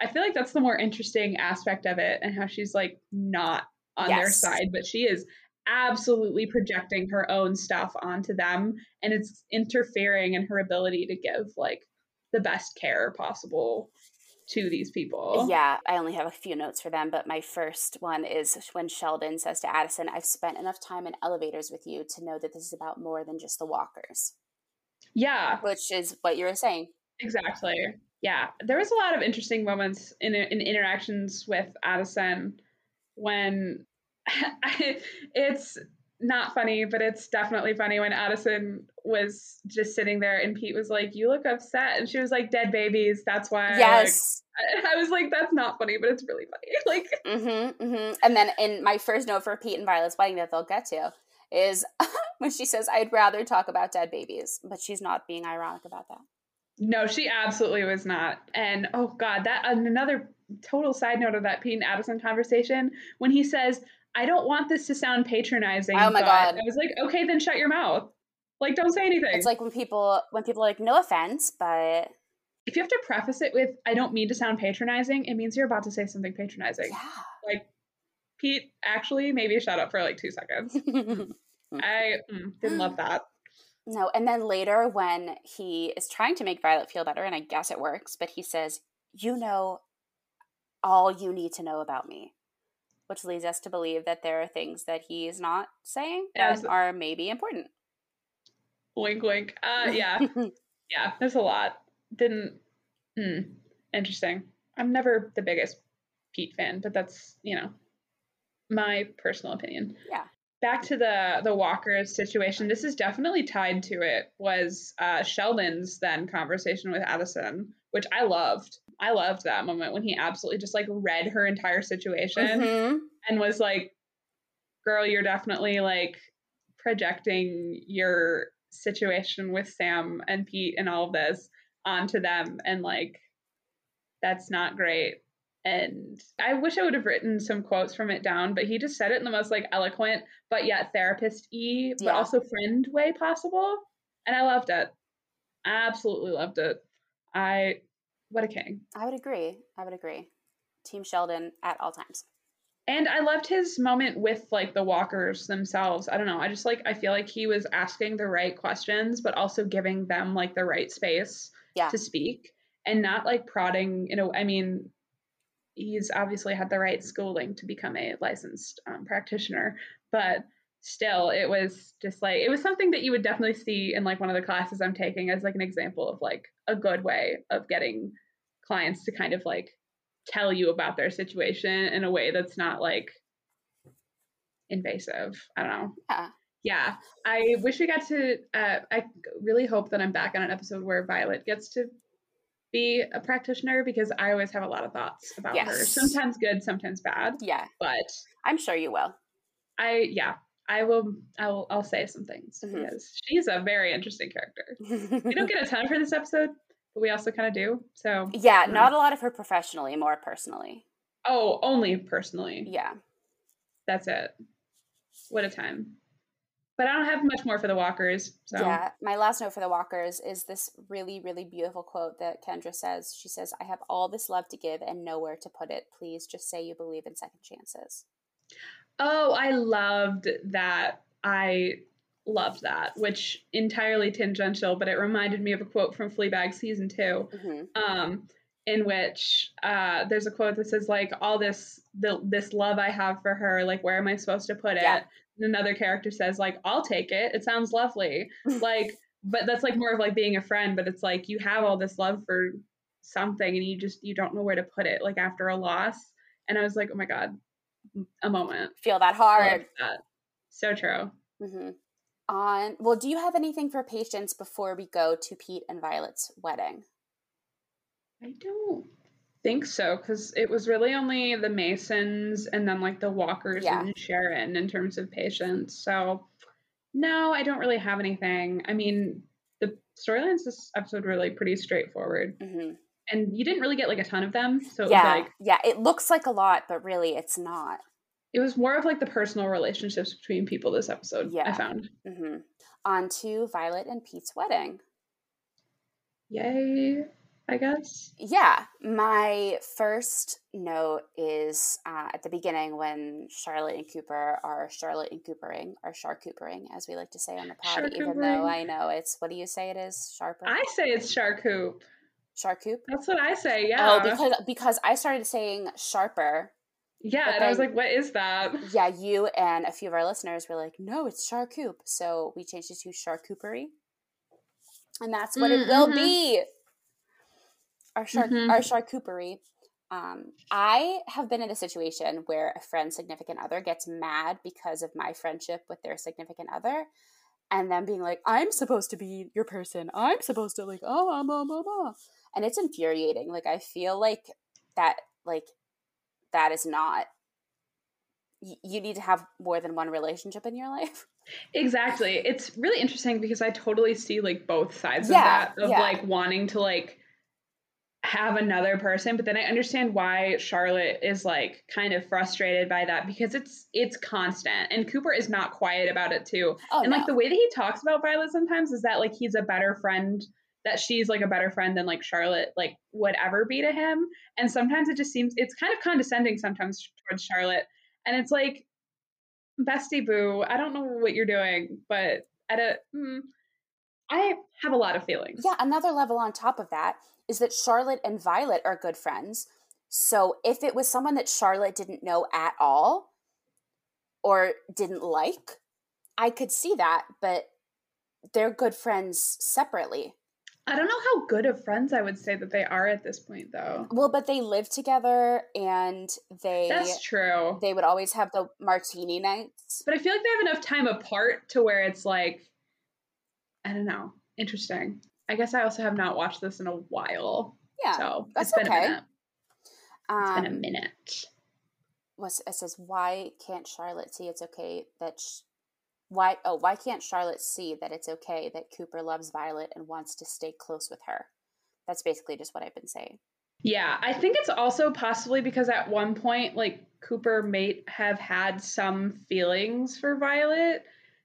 I feel like that's the more interesting aspect of it and how she's like not on yes. their side, but she is absolutely projecting her own stuff onto them and it's interfering in her ability to give like the best care possible to these people. Yeah, I only have a few notes for them, but my first one is when Sheldon says to Addison, I've spent enough time in elevators with you to know that this is about more than just the walkers. Yeah. Which is what you were saying. Exactly. Yeah. There was a lot of interesting moments in, in interactions with Addison when it's not funny, but it's definitely funny when Addison was just sitting there and Pete was like, "You look upset," and she was like, "Dead babies." That's why. Yes. I, I was like, "That's not funny," but it's really funny. Like. Mm-hmm, mm-hmm. And then in my first note for Pete and Violet's wedding that they'll get to is when she says, "I'd rather talk about dead babies," but she's not being ironic about that. No, she absolutely was not. And oh god, that another total side note of that Pete and Addison conversation when he says, I don't want this to sound patronizing. Oh my god! I was like, okay, then shut your mouth. Like, don't say anything. It's like when people when people are like, no offense, but if you have to preface it with, I don't mean to sound patronizing, it means you're about to say something patronizing. Yeah. Like, Pete, actually, maybe shut up for like two seconds. I mm, didn't love that. No, and then later when he is trying to make Violet feel better, and I guess it works, but he says, "You know all you need to know about me." Which leads us to believe that there are things that he is not saying that are maybe important. Wink, wink. Uh, yeah, yeah. There's a lot. Didn't. Hmm. Interesting. I'm never the biggest Pete fan, but that's you know my personal opinion. Yeah. Back to the the Walker situation. This is definitely tied to it. Was uh, Sheldon's then conversation with Addison, which I loved. I loved that moment when he absolutely just like read her entire situation mm-hmm. and was like, girl, you're definitely like projecting your situation with Sam and Pete and all of this onto them. And like, that's not great. And I wish I would have written some quotes from it down, but he just said it in the most like eloquent, but yet therapist y, but yeah. also friend way possible. And I loved it. Absolutely loved it. I what a king. I would agree. I would agree. Team Sheldon at all times. And I loved his moment with like the walkers themselves. I don't know. I just like I feel like he was asking the right questions, but also giving them like the right space yeah. to speak and not like prodding, you know, I mean, he's obviously had the right schooling to become a licensed um, practitioner, but still it was just like it was something that you would definitely see in like one of the classes I'm taking as like an example of like a good way of getting clients to kind of like tell you about their situation in a way that's not like invasive. I don't know. Yeah. Yeah. I wish we got to uh I really hope that I'm back on an episode where Violet gets to be a practitioner because I always have a lot of thoughts about yes. her. Sometimes good, sometimes bad. Yeah. But I'm sure you will. I yeah, I will I'll I'll say some things mm-hmm. because she's a very interesting character. we don't get a ton of her this episode, but we also kind of do. So Yeah, not a lot of her professionally, more personally. Oh, only personally. Yeah. That's it. What a time. But I don't have much more for the walkers. So. Yeah, my last note for the walkers is this really, really beautiful quote that Kendra says. She says, I have all this love to give and nowhere to put it. Please just say you believe in second chances. Oh, I loved that. I loved that, which entirely tangential, but it reminded me of a quote from Fleabag season 2 mm-hmm. um, in which uh, there's a quote that says like all this the, this love I have for her, like where am I supposed to put yeah. it? And another character says like I'll take it. It sounds lovely. like, but that's like more of like being a friend. But it's like you have all this love for something and you just you don't know where to put it. Like after a loss, and I was like, oh my god, a moment. Feel that hard. That. So true. Mm-hmm. On well, do you have anything for patients before we go to Pete and Violet's wedding? I don't think so because it was really only the Masons and then like the Walkers yeah. and Sharon in terms of patients. So no, I don't really have anything. I mean, the storylines this episode like pretty straightforward. Mm-hmm and you didn't really get like a ton of them. So yeah, like, yeah, it looks like a lot, but really it's not. It was more of like the personal relationships between people this episode. Yeah, I found. Mm-hmm. On to Violet and Pete's wedding. Yay! I guess. Yeah, my first note is uh, at the beginning when Charlotte and Cooper are Charlotte and Coopering, or charcoopering, as we like to say on the pod. Even though I know it's what do you say it is sharper? I say it's charcoop. Charcoop. That's what I say. Yeah. Oh, because because I started saying sharper. Yeah, and then, I was like, "What is that?" Yeah, you and a few of our listeners were like, "No, it's charcoop." So we changed it to charcouperie, and that's what mm, it will mm-hmm. be. Our char- mm-hmm. our charcuterie. Um, I have been in a situation where a friend's significant other gets mad because of my friendship with their significant other, and then being like, "I'm supposed to be your person. I'm supposed to like, oh, blah, blah, blah." And it's infuriating like i feel like that like that is not you need to have more than one relationship in your life exactly it's really interesting because i totally see like both sides yeah, of that of yeah. like wanting to like have another person but then i understand why charlotte is like kind of frustrated by that because it's it's constant and cooper is not quiet about it too oh, and no. like the way that he talks about violet sometimes is that like he's a better friend that she's like a better friend than like Charlotte like would ever be to him. And sometimes it just seems it's kind of condescending sometimes towards Charlotte. And it's like, bestie boo, I don't know what you're doing, but at a mm, I have a lot of feelings. Yeah, another level on top of that is that Charlotte and Violet are good friends. So if it was someone that Charlotte didn't know at all or didn't like, I could see that, but they're good friends separately. I don't know how good of friends I would say that they are at this point, though. Well, but they live together, and they that's true. They would always have the martini nights. But I feel like they have enough time apart to where it's like, I don't know, interesting. I guess I also have not watched this in a while. Yeah, so that's it's been okay. a minute. Um, it's been a minute. Was it says why can't Charlotte see it's okay that why oh why can't charlotte see that it's okay that cooper loves violet and wants to stay close with her? That's basically just what i've been saying. Yeah i think it's also possibly because at one point like cooper may have had some feelings for violet.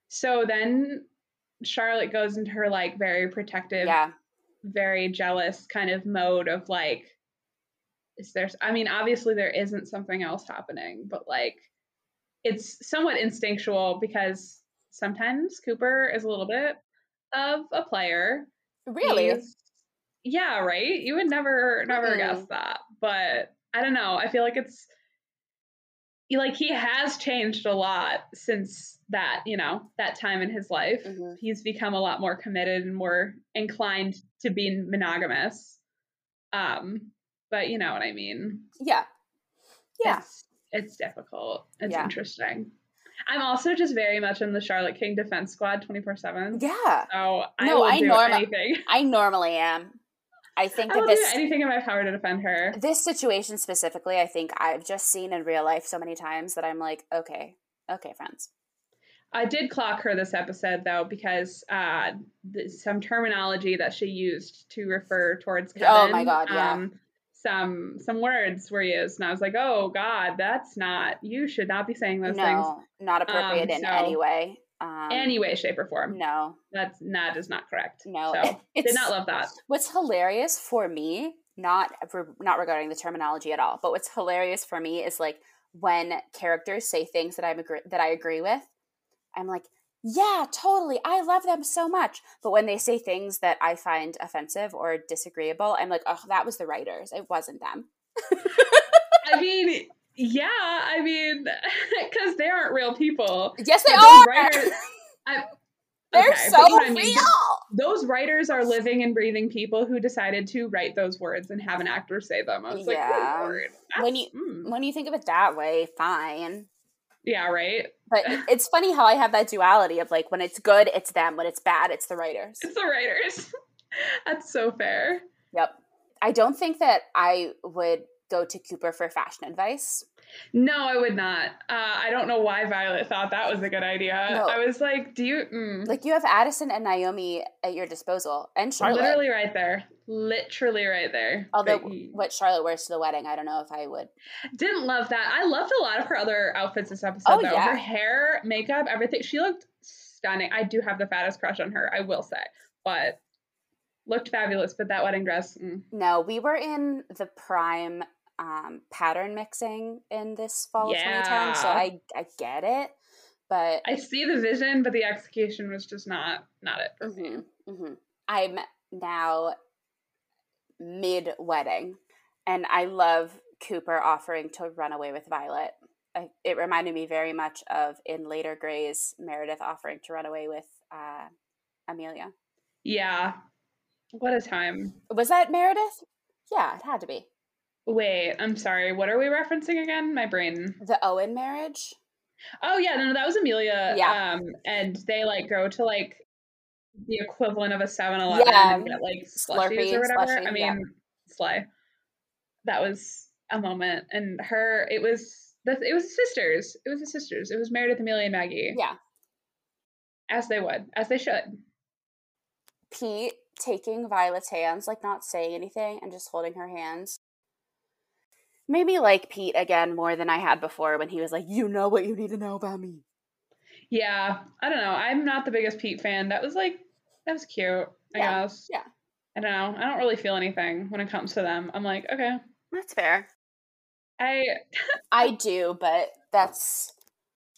So then charlotte goes into her like very protective yeah. very jealous kind of mode of like is there i mean obviously there isn't something else happening but like it's somewhat instinctual because sometimes Cooper is a little bit of a player. Really? He's, yeah, right? You would never never mm-hmm. guess that. But I don't know. I feel like it's like he has changed a lot since that, you know, that time in his life. Mm-hmm. He's become a lot more committed and more inclined to being monogamous. Um, but you know what I mean. Yeah. Yeah. It's, it's difficult. It's yeah. interesting. I'm also just very much in the Charlotte King defense squad 24 7. Yeah. So I no, I, norma- I normally am. I think I that this anything in my power to defend her. This situation specifically, I think I've just seen in real life so many times that I'm like, okay, okay, friends. I did clock her this episode though because uh, some terminology that she used to refer towards Kevin. Oh my god, yeah. Um, some some words were used, and I was like, "Oh God, that's not. You should not be saying those no, things. not appropriate um, in so, any way. Um, any way, shape, or form. No, that's that is not correct. No, so, it, did not love that. What's hilarious for me, not not regarding the terminology at all, but what's hilarious for me is like when characters say things that I agree that I agree with. I'm like, yeah, totally. I love them so much. But when they say things that I find offensive or disagreeable, I'm like, oh, that was the writers. It wasn't them. I mean, yeah, I mean, because they aren't real people. Yes, they are. Writers, I, They're okay, so real. I mean, those writers are living and breathing people who decided to write those words and have an actor say them. I was yeah. like, when you mm. when you think of it that way, fine. Yeah, right. But it's funny how I have that duality of like when it's good, it's them. When it's bad, it's the writers. It's the writers. That's so fair. Yep. I don't think that I would go to Cooper for fashion advice. No, I would not. Uh, I don't know why Violet thought that was a good idea. No. I was like, do you mm. like you have Addison and Naomi at your disposal, and Charlotte literally right there, literally right there. Although what Charlotte wears to the wedding, I don't know if I would. Didn't love that. I loved a lot of her other outfits this episode. Oh, though. Yeah. Her hair, makeup, everything. She looked stunning. I do have the fattest crush on her. I will say, but looked fabulous. But that wedding dress. Mm. No, we were in the prime um, pattern mixing in this fall yeah. of 2010, so I I get it, but I see the vision, but the execution was just not not it for mm-hmm, me. Mm-hmm. I'm now mid wedding, and I love Cooper offering to run away with Violet. I, it reminded me very much of in later Greys Meredith offering to run away with uh, Amelia. Yeah, what a time! Was that Meredith? Yeah, it had to be. Wait, I'm sorry. What are we referencing again? My brain. The Owen marriage. Oh yeah, no, that was Amelia. Yeah. Um, and they like go to like the equivalent of a 7-Eleven yeah. and get like slushies Slurpee, or whatever. Slushy, I mean, yeah. slay. That was a moment, and her. It was the. It was the sisters. It was the sisters. It was Meredith, Amelia, and Maggie. Yeah. As they would, as they should. Pete taking Violet's hands, like not saying anything, and just holding her hands made me like Pete again more than I had before when he was like, "You know what you need to know about me." Yeah, I don't know. I'm not the biggest Pete fan. That was like that was cute. I yeah. guess. Yeah. I don't know. I don't really feel anything when it comes to them. I'm like, okay, that's fair. I I do, but that's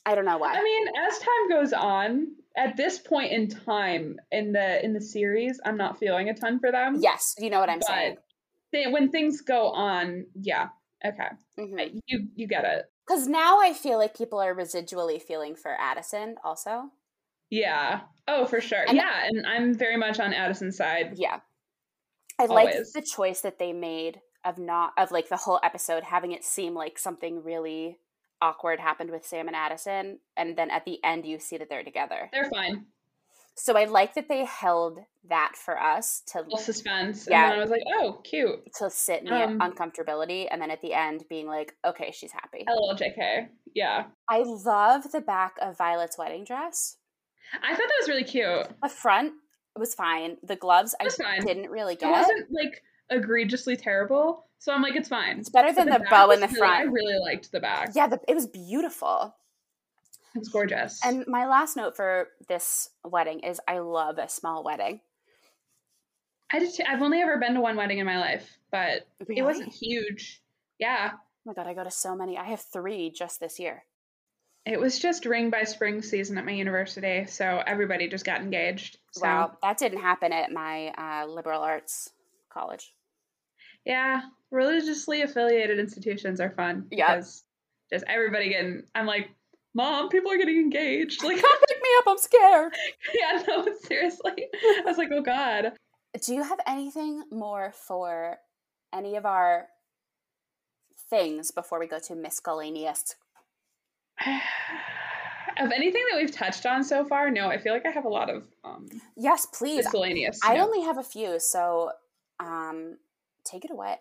I don't know why. I mean, as time goes on, at this point in time in the in the series, I'm not feeling a ton for them. Yes, you know what I'm but saying. They, when things go on, yeah, Okay. Mm-hmm. You you get it. Because now I feel like people are residually feeling for Addison also. Yeah. Oh, for sure. And yeah, and I'm very much on Addison's side. Yeah. I like the choice that they made of not of like the whole episode having it seem like something really awkward happened with Sam and Addison, and then at the end you see that they're together. They're fine. So I like that they held that for us to little suspense. Yeah, and I was like, oh, cute. To sit in the um, uncomfortability, and then at the end being like, okay, she's happy. little JK. Yeah. I love the back of Violet's wedding dress. I thought that was really cute. The front was fine. The gloves I fine. didn't really get. It wasn't like egregiously terrible. So I'm like, it's fine. It's better than the, the bow in the really, front. I really liked the back. Yeah, the, it was beautiful. It's gorgeous. And my last note for this wedding is I love a small wedding. I just I've only ever been to one wedding in my life, but really? it wasn't huge. Yeah. Oh my god, I go to so many. I have three just this year. It was just ring by spring season at my university, so everybody just got engaged. So. Wow, that didn't happen at my uh, liberal arts college. Yeah, religiously affiliated institutions are fun Yeah, because just everybody getting. I'm like, Mom, people are getting engaged. Like, come pick me up. I'm scared. yeah, no, seriously. I was like, oh God. Do you have anything more for any of our things before we go to miscellaneous? of anything that we've touched on so far, no, I feel like I have a lot of um Yes, please. Miscellaneous. I only have a few, so um take it away.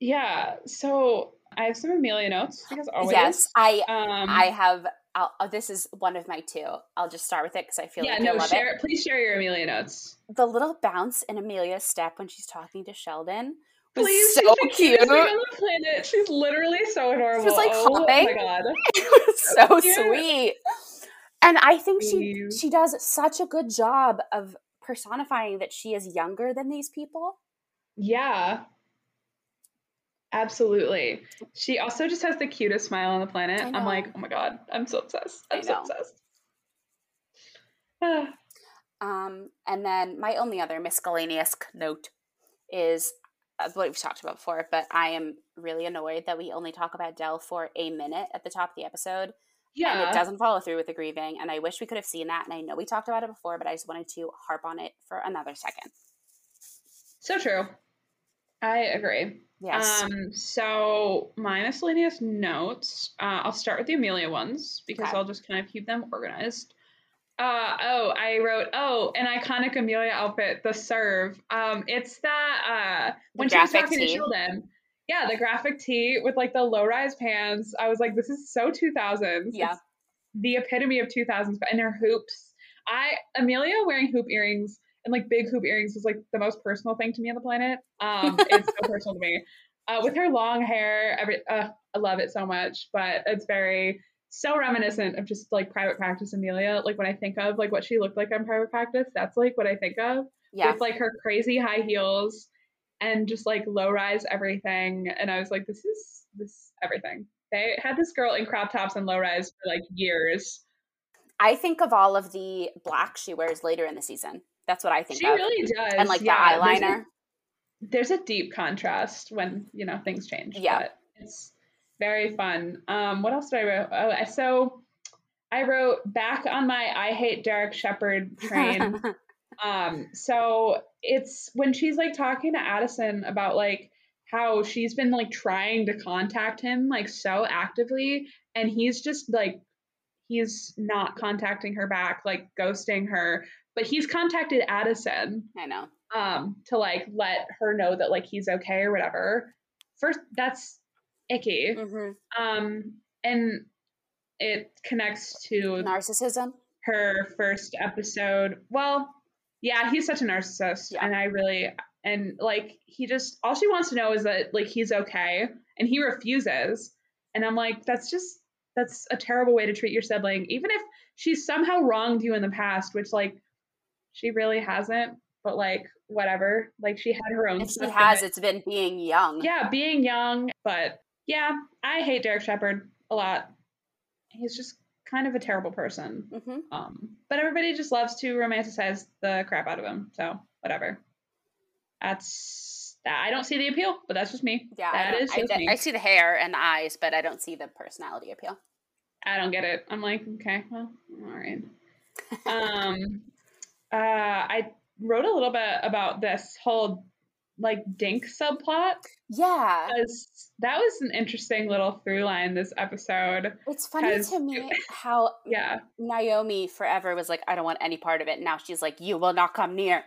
Yeah. So I have some Amelia notes because always. Yes, I um, I have. I'll, uh, this is one of my two. I'll just start with it because I feel yeah, like no, love share, it. Please share your Amelia notes. The little bounce in Amelia's step when she's talking to Sheldon was Please, so cute. On the planet. She's literally so adorable. She was like oh hopping. my god, it was so, sweet. And I think Please. she she does such a good job of personifying that she is younger than these people. Yeah, Absolutely. She also just has the cutest smile on the planet. I'm like, oh my god, I'm so obsessed. I'm so obsessed. um, and then my only other miscellaneous note is uh, what we've talked about before, but I am really annoyed that we only talk about Dell for a minute at the top of the episode. Yeah. And it doesn't follow through with the grieving. And I wish we could have seen that. And I know we talked about it before, but I just wanted to harp on it for another second. So true. I agree. Yes. Um, so my miscellaneous notes, uh, I'll start with the Amelia ones because okay. I'll just kind of keep them organized. Uh, oh, I wrote, oh, an iconic Amelia outfit, the serve. Um, it's that, uh, when she was talking tee. to Sheldon. Yeah, the graphic tee with like the low rise pants. I was like, this is so 2000s. Yeah. It's the epitome of 2000s, but and her hoops. I, Amelia wearing hoop earrings and like big hoop earrings is like the most personal thing to me on the planet. Um, it's so personal to me. Uh, with her long hair, every uh, I love it so much. But it's very so reminiscent of just like private practice Amelia. Like when I think of like what she looked like on private practice, that's like what I think of. Yeah. With like her crazy high heels and just like low rise everything. And I was like, this is this everything. They had this girl in crop tops and low rise for like years. I think of all of the black she wears later in the season. That's what I think. She of. really does, and like yeah, the eyeliner. There's a, there's a, deep contrast when you know things change. Yeah, it's very fun. Um, what else did I write? Oh, so I wrote back on my I hate Derek Shepherd train. um, so it's when she's like talking to Addison about like how she's been like trying to contact him like so actively, and he's just like he's not contacting her back, like ghosting her but he's contacted Addison. I know. Um, to like let her know that like he's okay or whatever. First, that's icky. Mm-hmm. Um, and it connects to narcissism. Her first episode. Well, yeah, he's such a narcissist, yeah. and I really and like he just all she wants to know is that like he's okay, and he refuses. And I'm like, that's just that's a terrible way to treat your sibling, even if she's somehow wronged you in the past, which like she really hasn't, but like whatever. Like she had her own. If she has, it. it's been being young. Yeah, being young. But yeah, I hate Derek Shepherd a lot. He's just kind of a terrible person. Mm-hmm. Um, but everybody just loves to romanticize the crap out of him. So whatever. That's that. I don't see the appeal, but that's just me. Yeah, that I, is just I. I see the hair and the eyes, but I don't see the personality appeal. I don't get it. I'm like, okay, well, all right. um, uh, I wrote a little bit about this whole like dink subplot. Yeah. That was an interesting little through line this episode. It's funny to me how yeah Naomi forever was like, I don't want any part of it. Now she's like, You will not come near.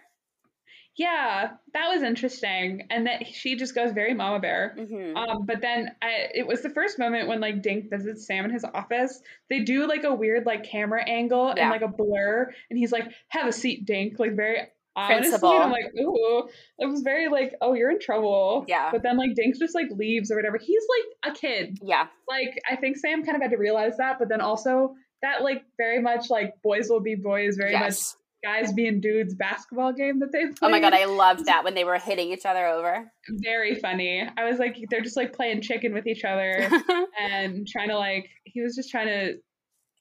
Yeah, that was interesting, and that she just goes very mama bear. Mm-hmm. Um, but then I, it was the first moment when like Dink visits Sam in his office. They do like a weird like camera angle yeah. and like a blur, and he's like, "Have a seat, Dink," like very honestly. I'm like, ooh, it was very like, oh, you're in trouble. Yeah. But then like Dink just like leaves or whatever. He's like a kid. Yeah. Like I think Sam kind of had to realize that, but then also that like very much like boys will be boys, very yes. much guys being dudes basketball game that they played. Oh my god, I loved that when they were hitting each other over. Very funny. I was like, they're just like playing chicken with each other and trying to like. He was just trying to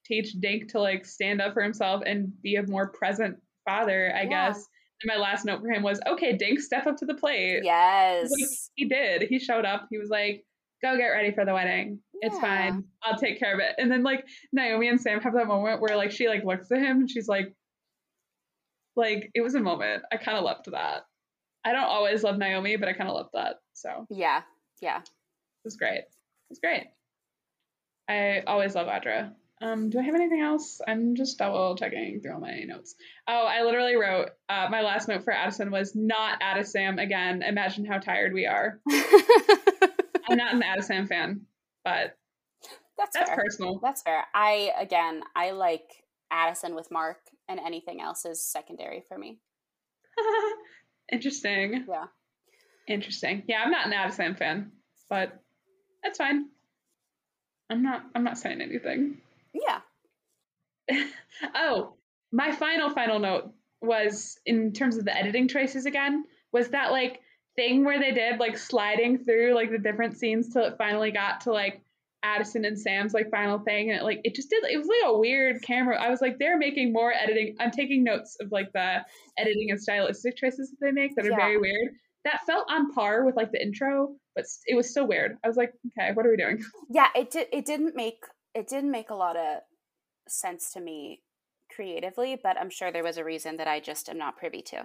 teach Dink to like stand up for himself and be a more present father, I yeah. guess. And my last note for him was, "Okay, Dink, step up to the plate." Yes, like, he did. He showed up. He was like, "Go get ready for the wedding. Yeah. It's fine. I'll take care of it." And then like Naomi and Sam have that moment where like she like looks at him and she's like like it was a moment. I kind of loved that. I don't always love Naomi, but I kind of loved that. So yeah, yeah, it was great. It was great. I always love Audra. Um, do I have anything else? I'm just double checking through all my notes. Oh, I literally wrote uh, my last note for Addison was not Addison again. Imagine how tired we are. I'm not an Addison fan, but that's that's fair. personal. That's fair. I again, I like Addison with Mark, and anything else is secondary for me. Interesting. Yeah. Interesting. Yeah, I'm not an Addison fan, but that's fine. I'm not. I'm not saying anything. Yeah. oh, my final final note was in terms of the editing choices again was that like thing where they did like sliding through like the different scenes till it finally got to like Addison and Sam's like final thing and it, like it just did it was like a weird camera. I was like they're making more editing. I'm taking notes of like the editing and stylistic choices that they make that are yeah. very weird. That felt on par with like the intro, but it was still weird. I was like, okay, what are we doing? Yeah, it did it didn't make it didn't make a lot of sense to me creatively, but I'm sure there was a reason that I just am not privy to.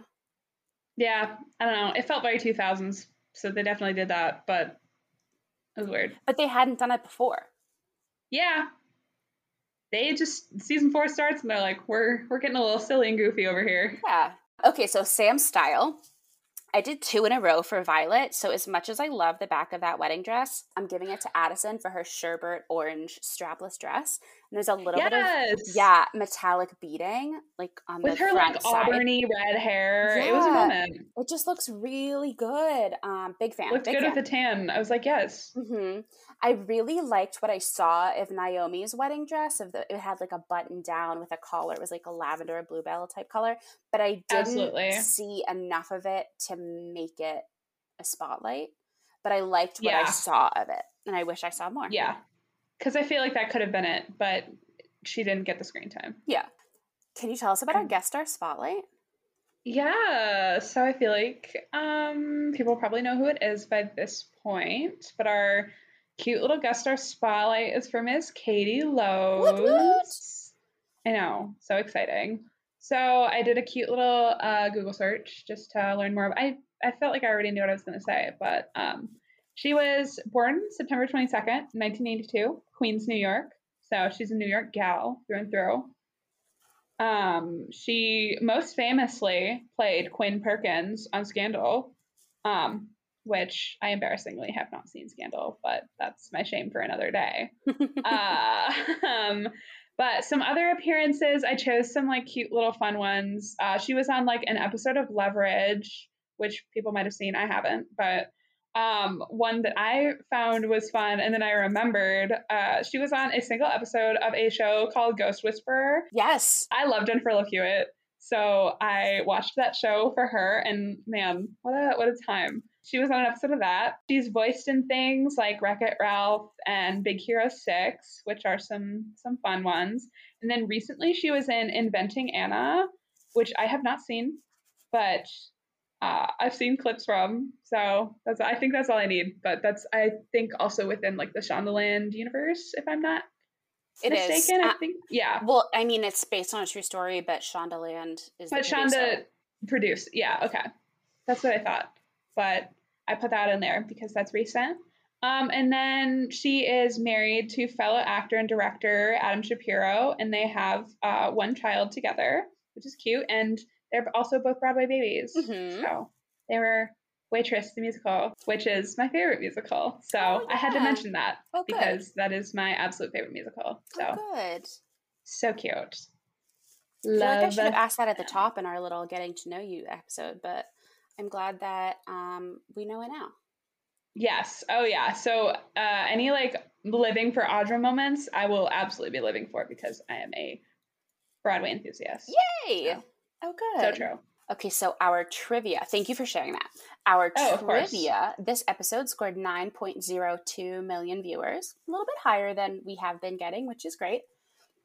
Yeah, I don't know. It felt very 2000s, so they definitely did that, but it was weird. But they hadn't done it before. Yeah. They just season 4 starts and they're like, "We're we're getting a little silly and goofy over here." Yeah. Okay, so Sam's style I did two in a row for Violet. So as much as I love the back of that wedding dress, I'm giving it to Addison for her sherbet orange strapless dress. There's a little yes. bit of yeah metallic beading like on with the her front like side. auburny red hair. Yeah. It was a moment. It just looks really good. Um, big fan. Looked big good fan. with the tan. I was like, yes. Mm-hmm. I really liked what I saw of Naomi's wedding dress. Of the, it had like a button down with a collar. It was like a lavender or bluebell type color, but I didn't Absolutely. see enough of it to make it a spotlight. But I liked what Yeah. I saw of it, and I wish I saw more. Yeah. Cuz I feel like that could have been it, but she didn't get the screen time. yeah. Can you tell us about our guest star spotlight? Yeah, so I feel like um, people probably know who it is by this point, but our cute little guest star spotlight is for Miss Katie Lowes. I know, so exciting. So I did a cute little uh, Google search just to learn more. I I felt like I already knew what I was going to say, but um, she was born September twenty second, nineteen eighty two, Queens, New York. So she's a New York gal through and through. Um, she most famously played Quinn Perkins on Scandal, um, which I embarrassingly have not seen Scandal, but that's my shame for another day. uh, um, but some other appearances, I chose some like cute little fun ones. Uh, she was on like an episode of Leverage, which people might have seen. I haven't, but um, one that I found was fun, and then I remembered uh, she was on a single episode of a show called Ghost Whisperer. yes. I love Jennifer Love Hewitt, so I watched that show for her, and man, what a what a time! She was on an episode of that. She's voiced in things like Wreck It Ralph and Big Hero Six, which are some some fun ones. And then recently, she was in Inventing Anna, which I have not seen, but uh, I've seen clips from. So that's I think that's all I need. But that's I think also within like the Shondaland universe, if I'm not It is. mistaken. Uh, I think yeah. Well, I mean, it's based on a true story, but Shondaland is But the producer. Shonda produced. Yeah, okay. That's what I thought. But I put that in there because that's recent. Um, and then she is married to fellow actor and director Adam Shapiro, and they have uh, one child together, which is cute. And they're also both Broadway babies. Mhm. So they were Waitress the musical, which is my favorite musical. So Oh, I had to mention that Oh, because that is my absolute favorite musical. So Oh, good. so cute. I feel like I should have asked that at the top in our little getting to know you episode, but I'm glad that um, we know it now. Yes. Oh yeah. So uh, any like living for Audra moments, I will absolutely be living for because I am a Broadway enthusiast. Yay! Yeah. Oh, good. So true. Okay, so our trivia. Thank you for sharing that. Our Oh, trivia. This episode scored 9.02 million viewers, a little bit higher than we have been getting, which is great.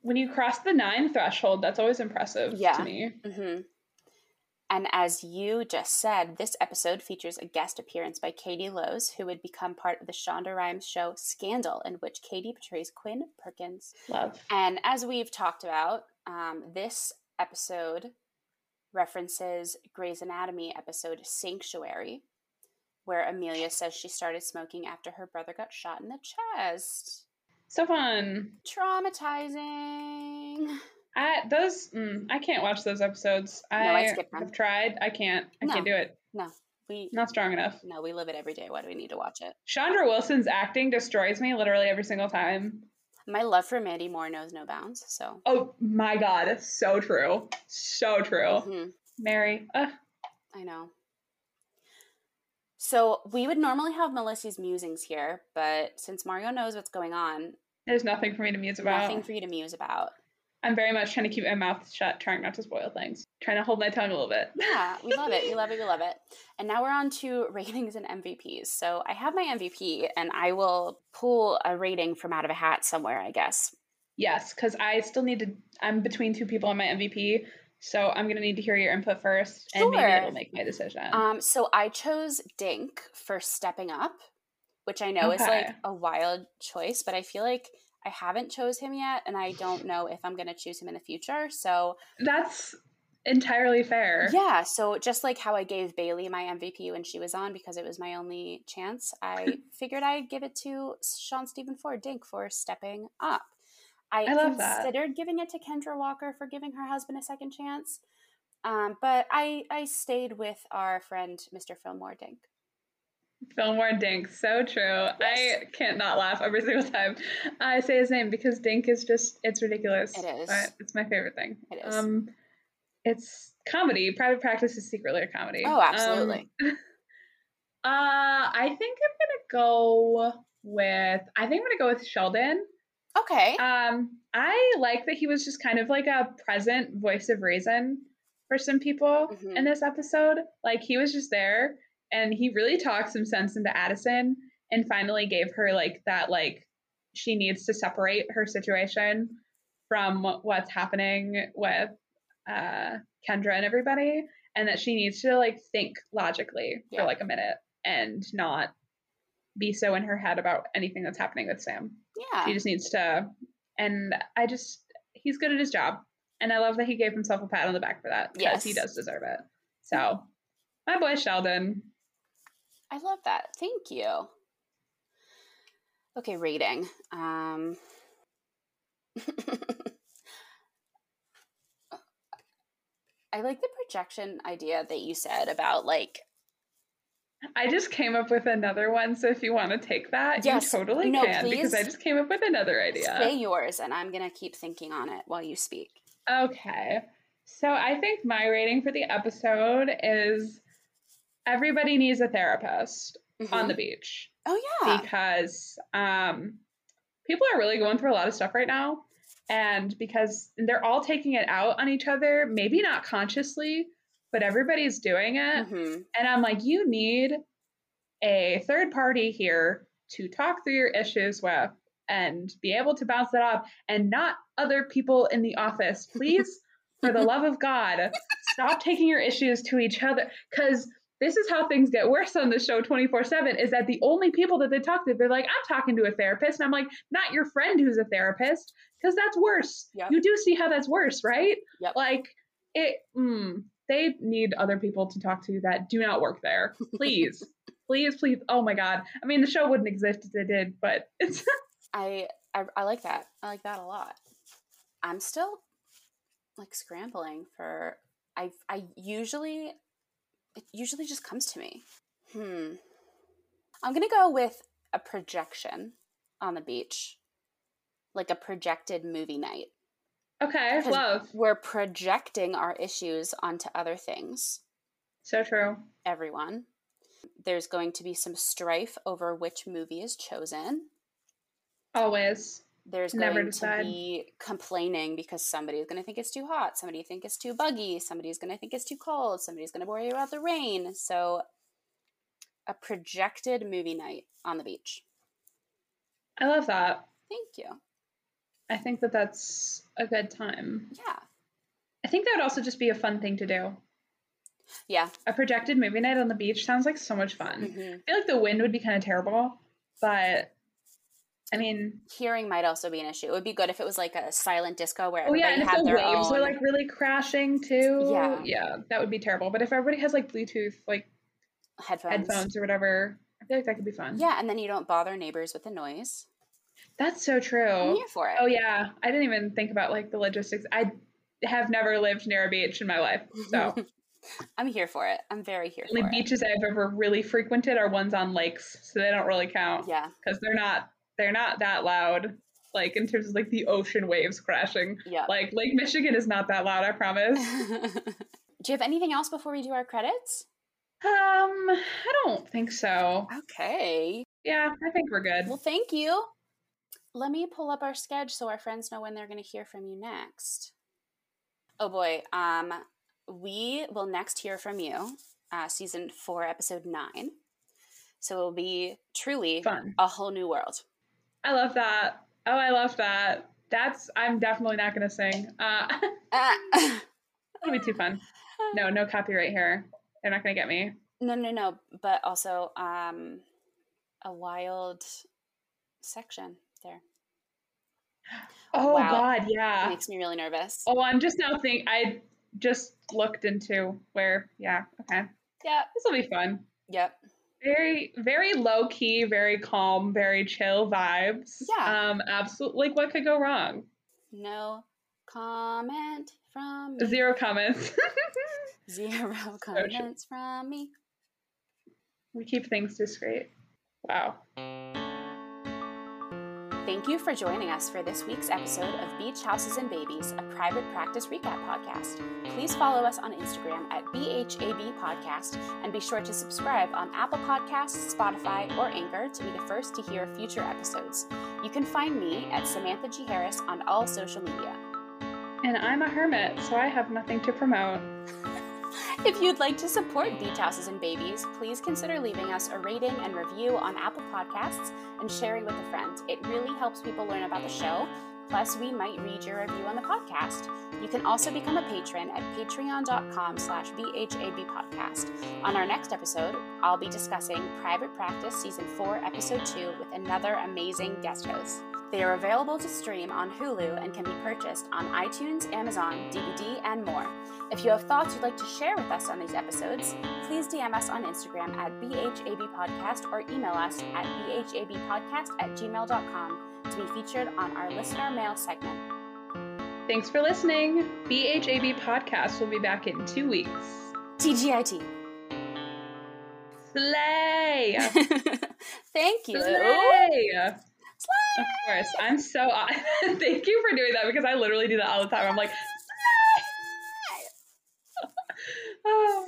When you cross the nine threshold, that's always impressive Yeah. to me. hmm And as you just said, this episode features a guest appearance by Katie Lowes, who would become part of the Shonda Rhimes show Scandal, in which Katie portrays Quinn Perkins. Love. And as we've talked about, um, this episode references Grey's Anatomy episode Sanctuary, where Amelia says she started smoking after her brother got shot in the chest. So fun. Traumatizing. I those mm, I can't watch those episodes. No, I, I have tried. I can't. I no. can't do it. No. We not strong enough. No, we live it every day. Why do we need to watch it? Chandra Wilson's acting destroys me literally every single time. My love for Mandy Moore knows no bounds. So. Oh my god, so true, so true. Mm-hmm. Mary, Ugh. I know. So we would normally have Melessie's musings here, but since Margo knows what's going on, there's nothing for me to muse about. Nothing for you to muse about. I'm very much trying to keep my mouth shut, trying not to spoil things. Trying to hold my tongue a little bit. Yeah, we love it. We love it. We love it. And now we're on to ratings and MVPs. So I have my MVP and I will pull a rating from out of a hat somewhere, I guess. Yes, because I still need to, I'm between two people on my MVP. So I'm going to need to hear your input first and sure. maybe it'll make my decision. Um, so I chose Dink for stepping up, which I know okay. is like a wild choice, but I feel like I haven't chose him yet, and I don't know if I'm going to choose him in the future. So that's entirely fair. Yeah. So just like how I gave Bailey my MVP when she was on because it was my only chance, I figured I'd give it to Sean Stephen Ford Dink for stepping up. I, I considered that. giving it to Kendra Walker for giving her husband a second chance. Um, but I, I stayed with our friend Mr. Fillmore Dink. Fillmore Dink, so true. Yes. I can't not laugh every single time I say his name because Dink is just it's ridiculous. It is. It's my favorite thing. It is. Um it's comedy. Private practice is secretly a comedy. Oh, absolutely. Um, uh I think I'm gonna go with I think I'm gonna go with Sheldon. Okay. Um I like that he was just kind of like a present voice of reason for some people mm-hmm. in this episode. Like he was just there and he really talked some sense into Addison and finally gave her like that like she needs to separate her situation from what's happening with uh Kendra and everybody and that she needs to like think logically yeah. for like a minute and not be so in her head about anything that's happening with Sam. Yeah. She just needs to and I just he's good at his job. And I love that he gave himself a pat on the back for that because yes. he does deserve it. So, my boy Sheldon, I love that. Thank you. Okay, rating. Um, I like the projection idea that you said about like. I just came up with another one, so if you want to take that, yes. you totally no, can because I just came up with another idea. Say yours, and I'm gonna keep thinking on it while you speak. Okay, so I think my rating for the episode is everybody needs a therapist mm-hmm. on the beach. Oh yeah. Because um people are really going through a lot of stuff right now and because they're all taking it out on each other, maybe not consciously, but everybody's doing it. Mm-hmm. And I'm like you need a third party here to talk through your issues with and be able to bounce that off and not other people in the office. Please, for the love of God, stop taking your issues to each other cuz this is how things get worse on the show 24 7 is that the only people that they talk to, they're like, I'm talking to a therapist. And I'm like, not your friend who's a therapist, because that's worse. Yep. You do see how that's worse, right? Yep. Like, it, mm, they need other people to talk to that do not work there. Please, please, please. Oh my God. I mean, the show wouldn't exist if it did, but it's. I, I, I like that. I like that a lot. I'm still like scrambling for I I usually it usually just comes to me. Hmm. I'm going to go with a projection on the beach, like a projected movie night. Okay, love. We're projecting our issues onto other things. So true. Everyone. There's going to be some strife over which movie is chosen. Always there's Never going decide. to be complaining because somebody's going to think it's too hot, somebody think it's too buggy, somebody's going to think it's too cold, somebody's going to worry about the rain. So, a projected movie night on the beach. I love that. Thank you. I think that that's a good time. Yeah. I think that would also just be a fun thing to do. Yeah. A projected movie night on the beach sounds like so much fun. Mm-hmm. I feel like the wind would be kind of terrible, but I mm-hmm. mean, hearing might also be an issue. It would be good if it was like a silent disco where everybody oh yeah, and had if the waves own... are like really crashing too. Yeah, yeah, that would be terrible. But if everybody has like Bluetooth like headphones, headphones or whatever, I feel like that could be fun. Yeah, and then you don't bother neighbors with the noise. That's so true. I'm here for it. Oh yeah, I didn't even think about like the logistics. I have never lived near a beach in my life, so I'm here for it. I'm very here. The only beaches I've ever really frequented are ones on lakes, so they don't really count. Yeah, because they're not they're not that loud. Like in terms of like the ocean waves crashing. Yeah, like Lake Michigan is not that loud. I promise. do you have anything else before we do our credits? Um, I don't think so. Okay. Yeah, I think we're good. Well, thank you. Let me pull up our schedule so our friends know when they're going to hear from you next. Oh boy, um, we will next hear from you, uh, season four, episode nine. So it'll be truly fun, a whole new world. I love that. Oh, I love that. That's I'm definitely not going to sing. Uh, it'll be too fun. No, no copyright here. They're not going to get me. No, no, no. But also, um, a wild section there. Oh wow. God, yeah. It makes me really nervous. Oh, I'm just now think I just looked into where. Yeah. Okay. Yeah. This will be fun. Yep. Very, very low key, very calm, very chill vibes. Yeah. Um. Absolutely. Like, what could go wrong? No comment from me. Zero comments. Zero comments from me. We keep things discreet. Wow. Thank you for joining us for this week's episode of Beach Houses and Babies, a private practice recap podcast. Please follow us on Instagram at BHAB Podcast and be sure to subscribe on Apple Podcasts, Spotify, or Anchor to be the first to hear future episodes. You can find me at Samantha G. Harris on all social media. And I'm a hermit, so I have nothing to promote. If you'd like to support Beach Houses and Babies, please consider leaving us a rating and review on Apple Podcasts and sharing with a friend. It really helps people learn about the show. Plus, we might read your review on the podcast. You can also become a patron at patreon.com slash BHAB podcast. On our next episode, I'll be discussing Private Practice Season 4, Episode 2 with another amazing guest host. They are available to stream on Hulu and can be purchased on iTunes, Amazon, DVD, and more. If you have thoughts you'd like to share with us on these episodes, please DM us on Instagram at BHABpodcast or email us at BHABpodcast at gmail.com to be featured on our listener mail segment. Thanks for listening. BHAB Podcast will be back in two weeks. TGIT. Slay! Thank you. Slay! Of course. I'm so thank you for doing that because I literally do that all the time. I'm like, oh.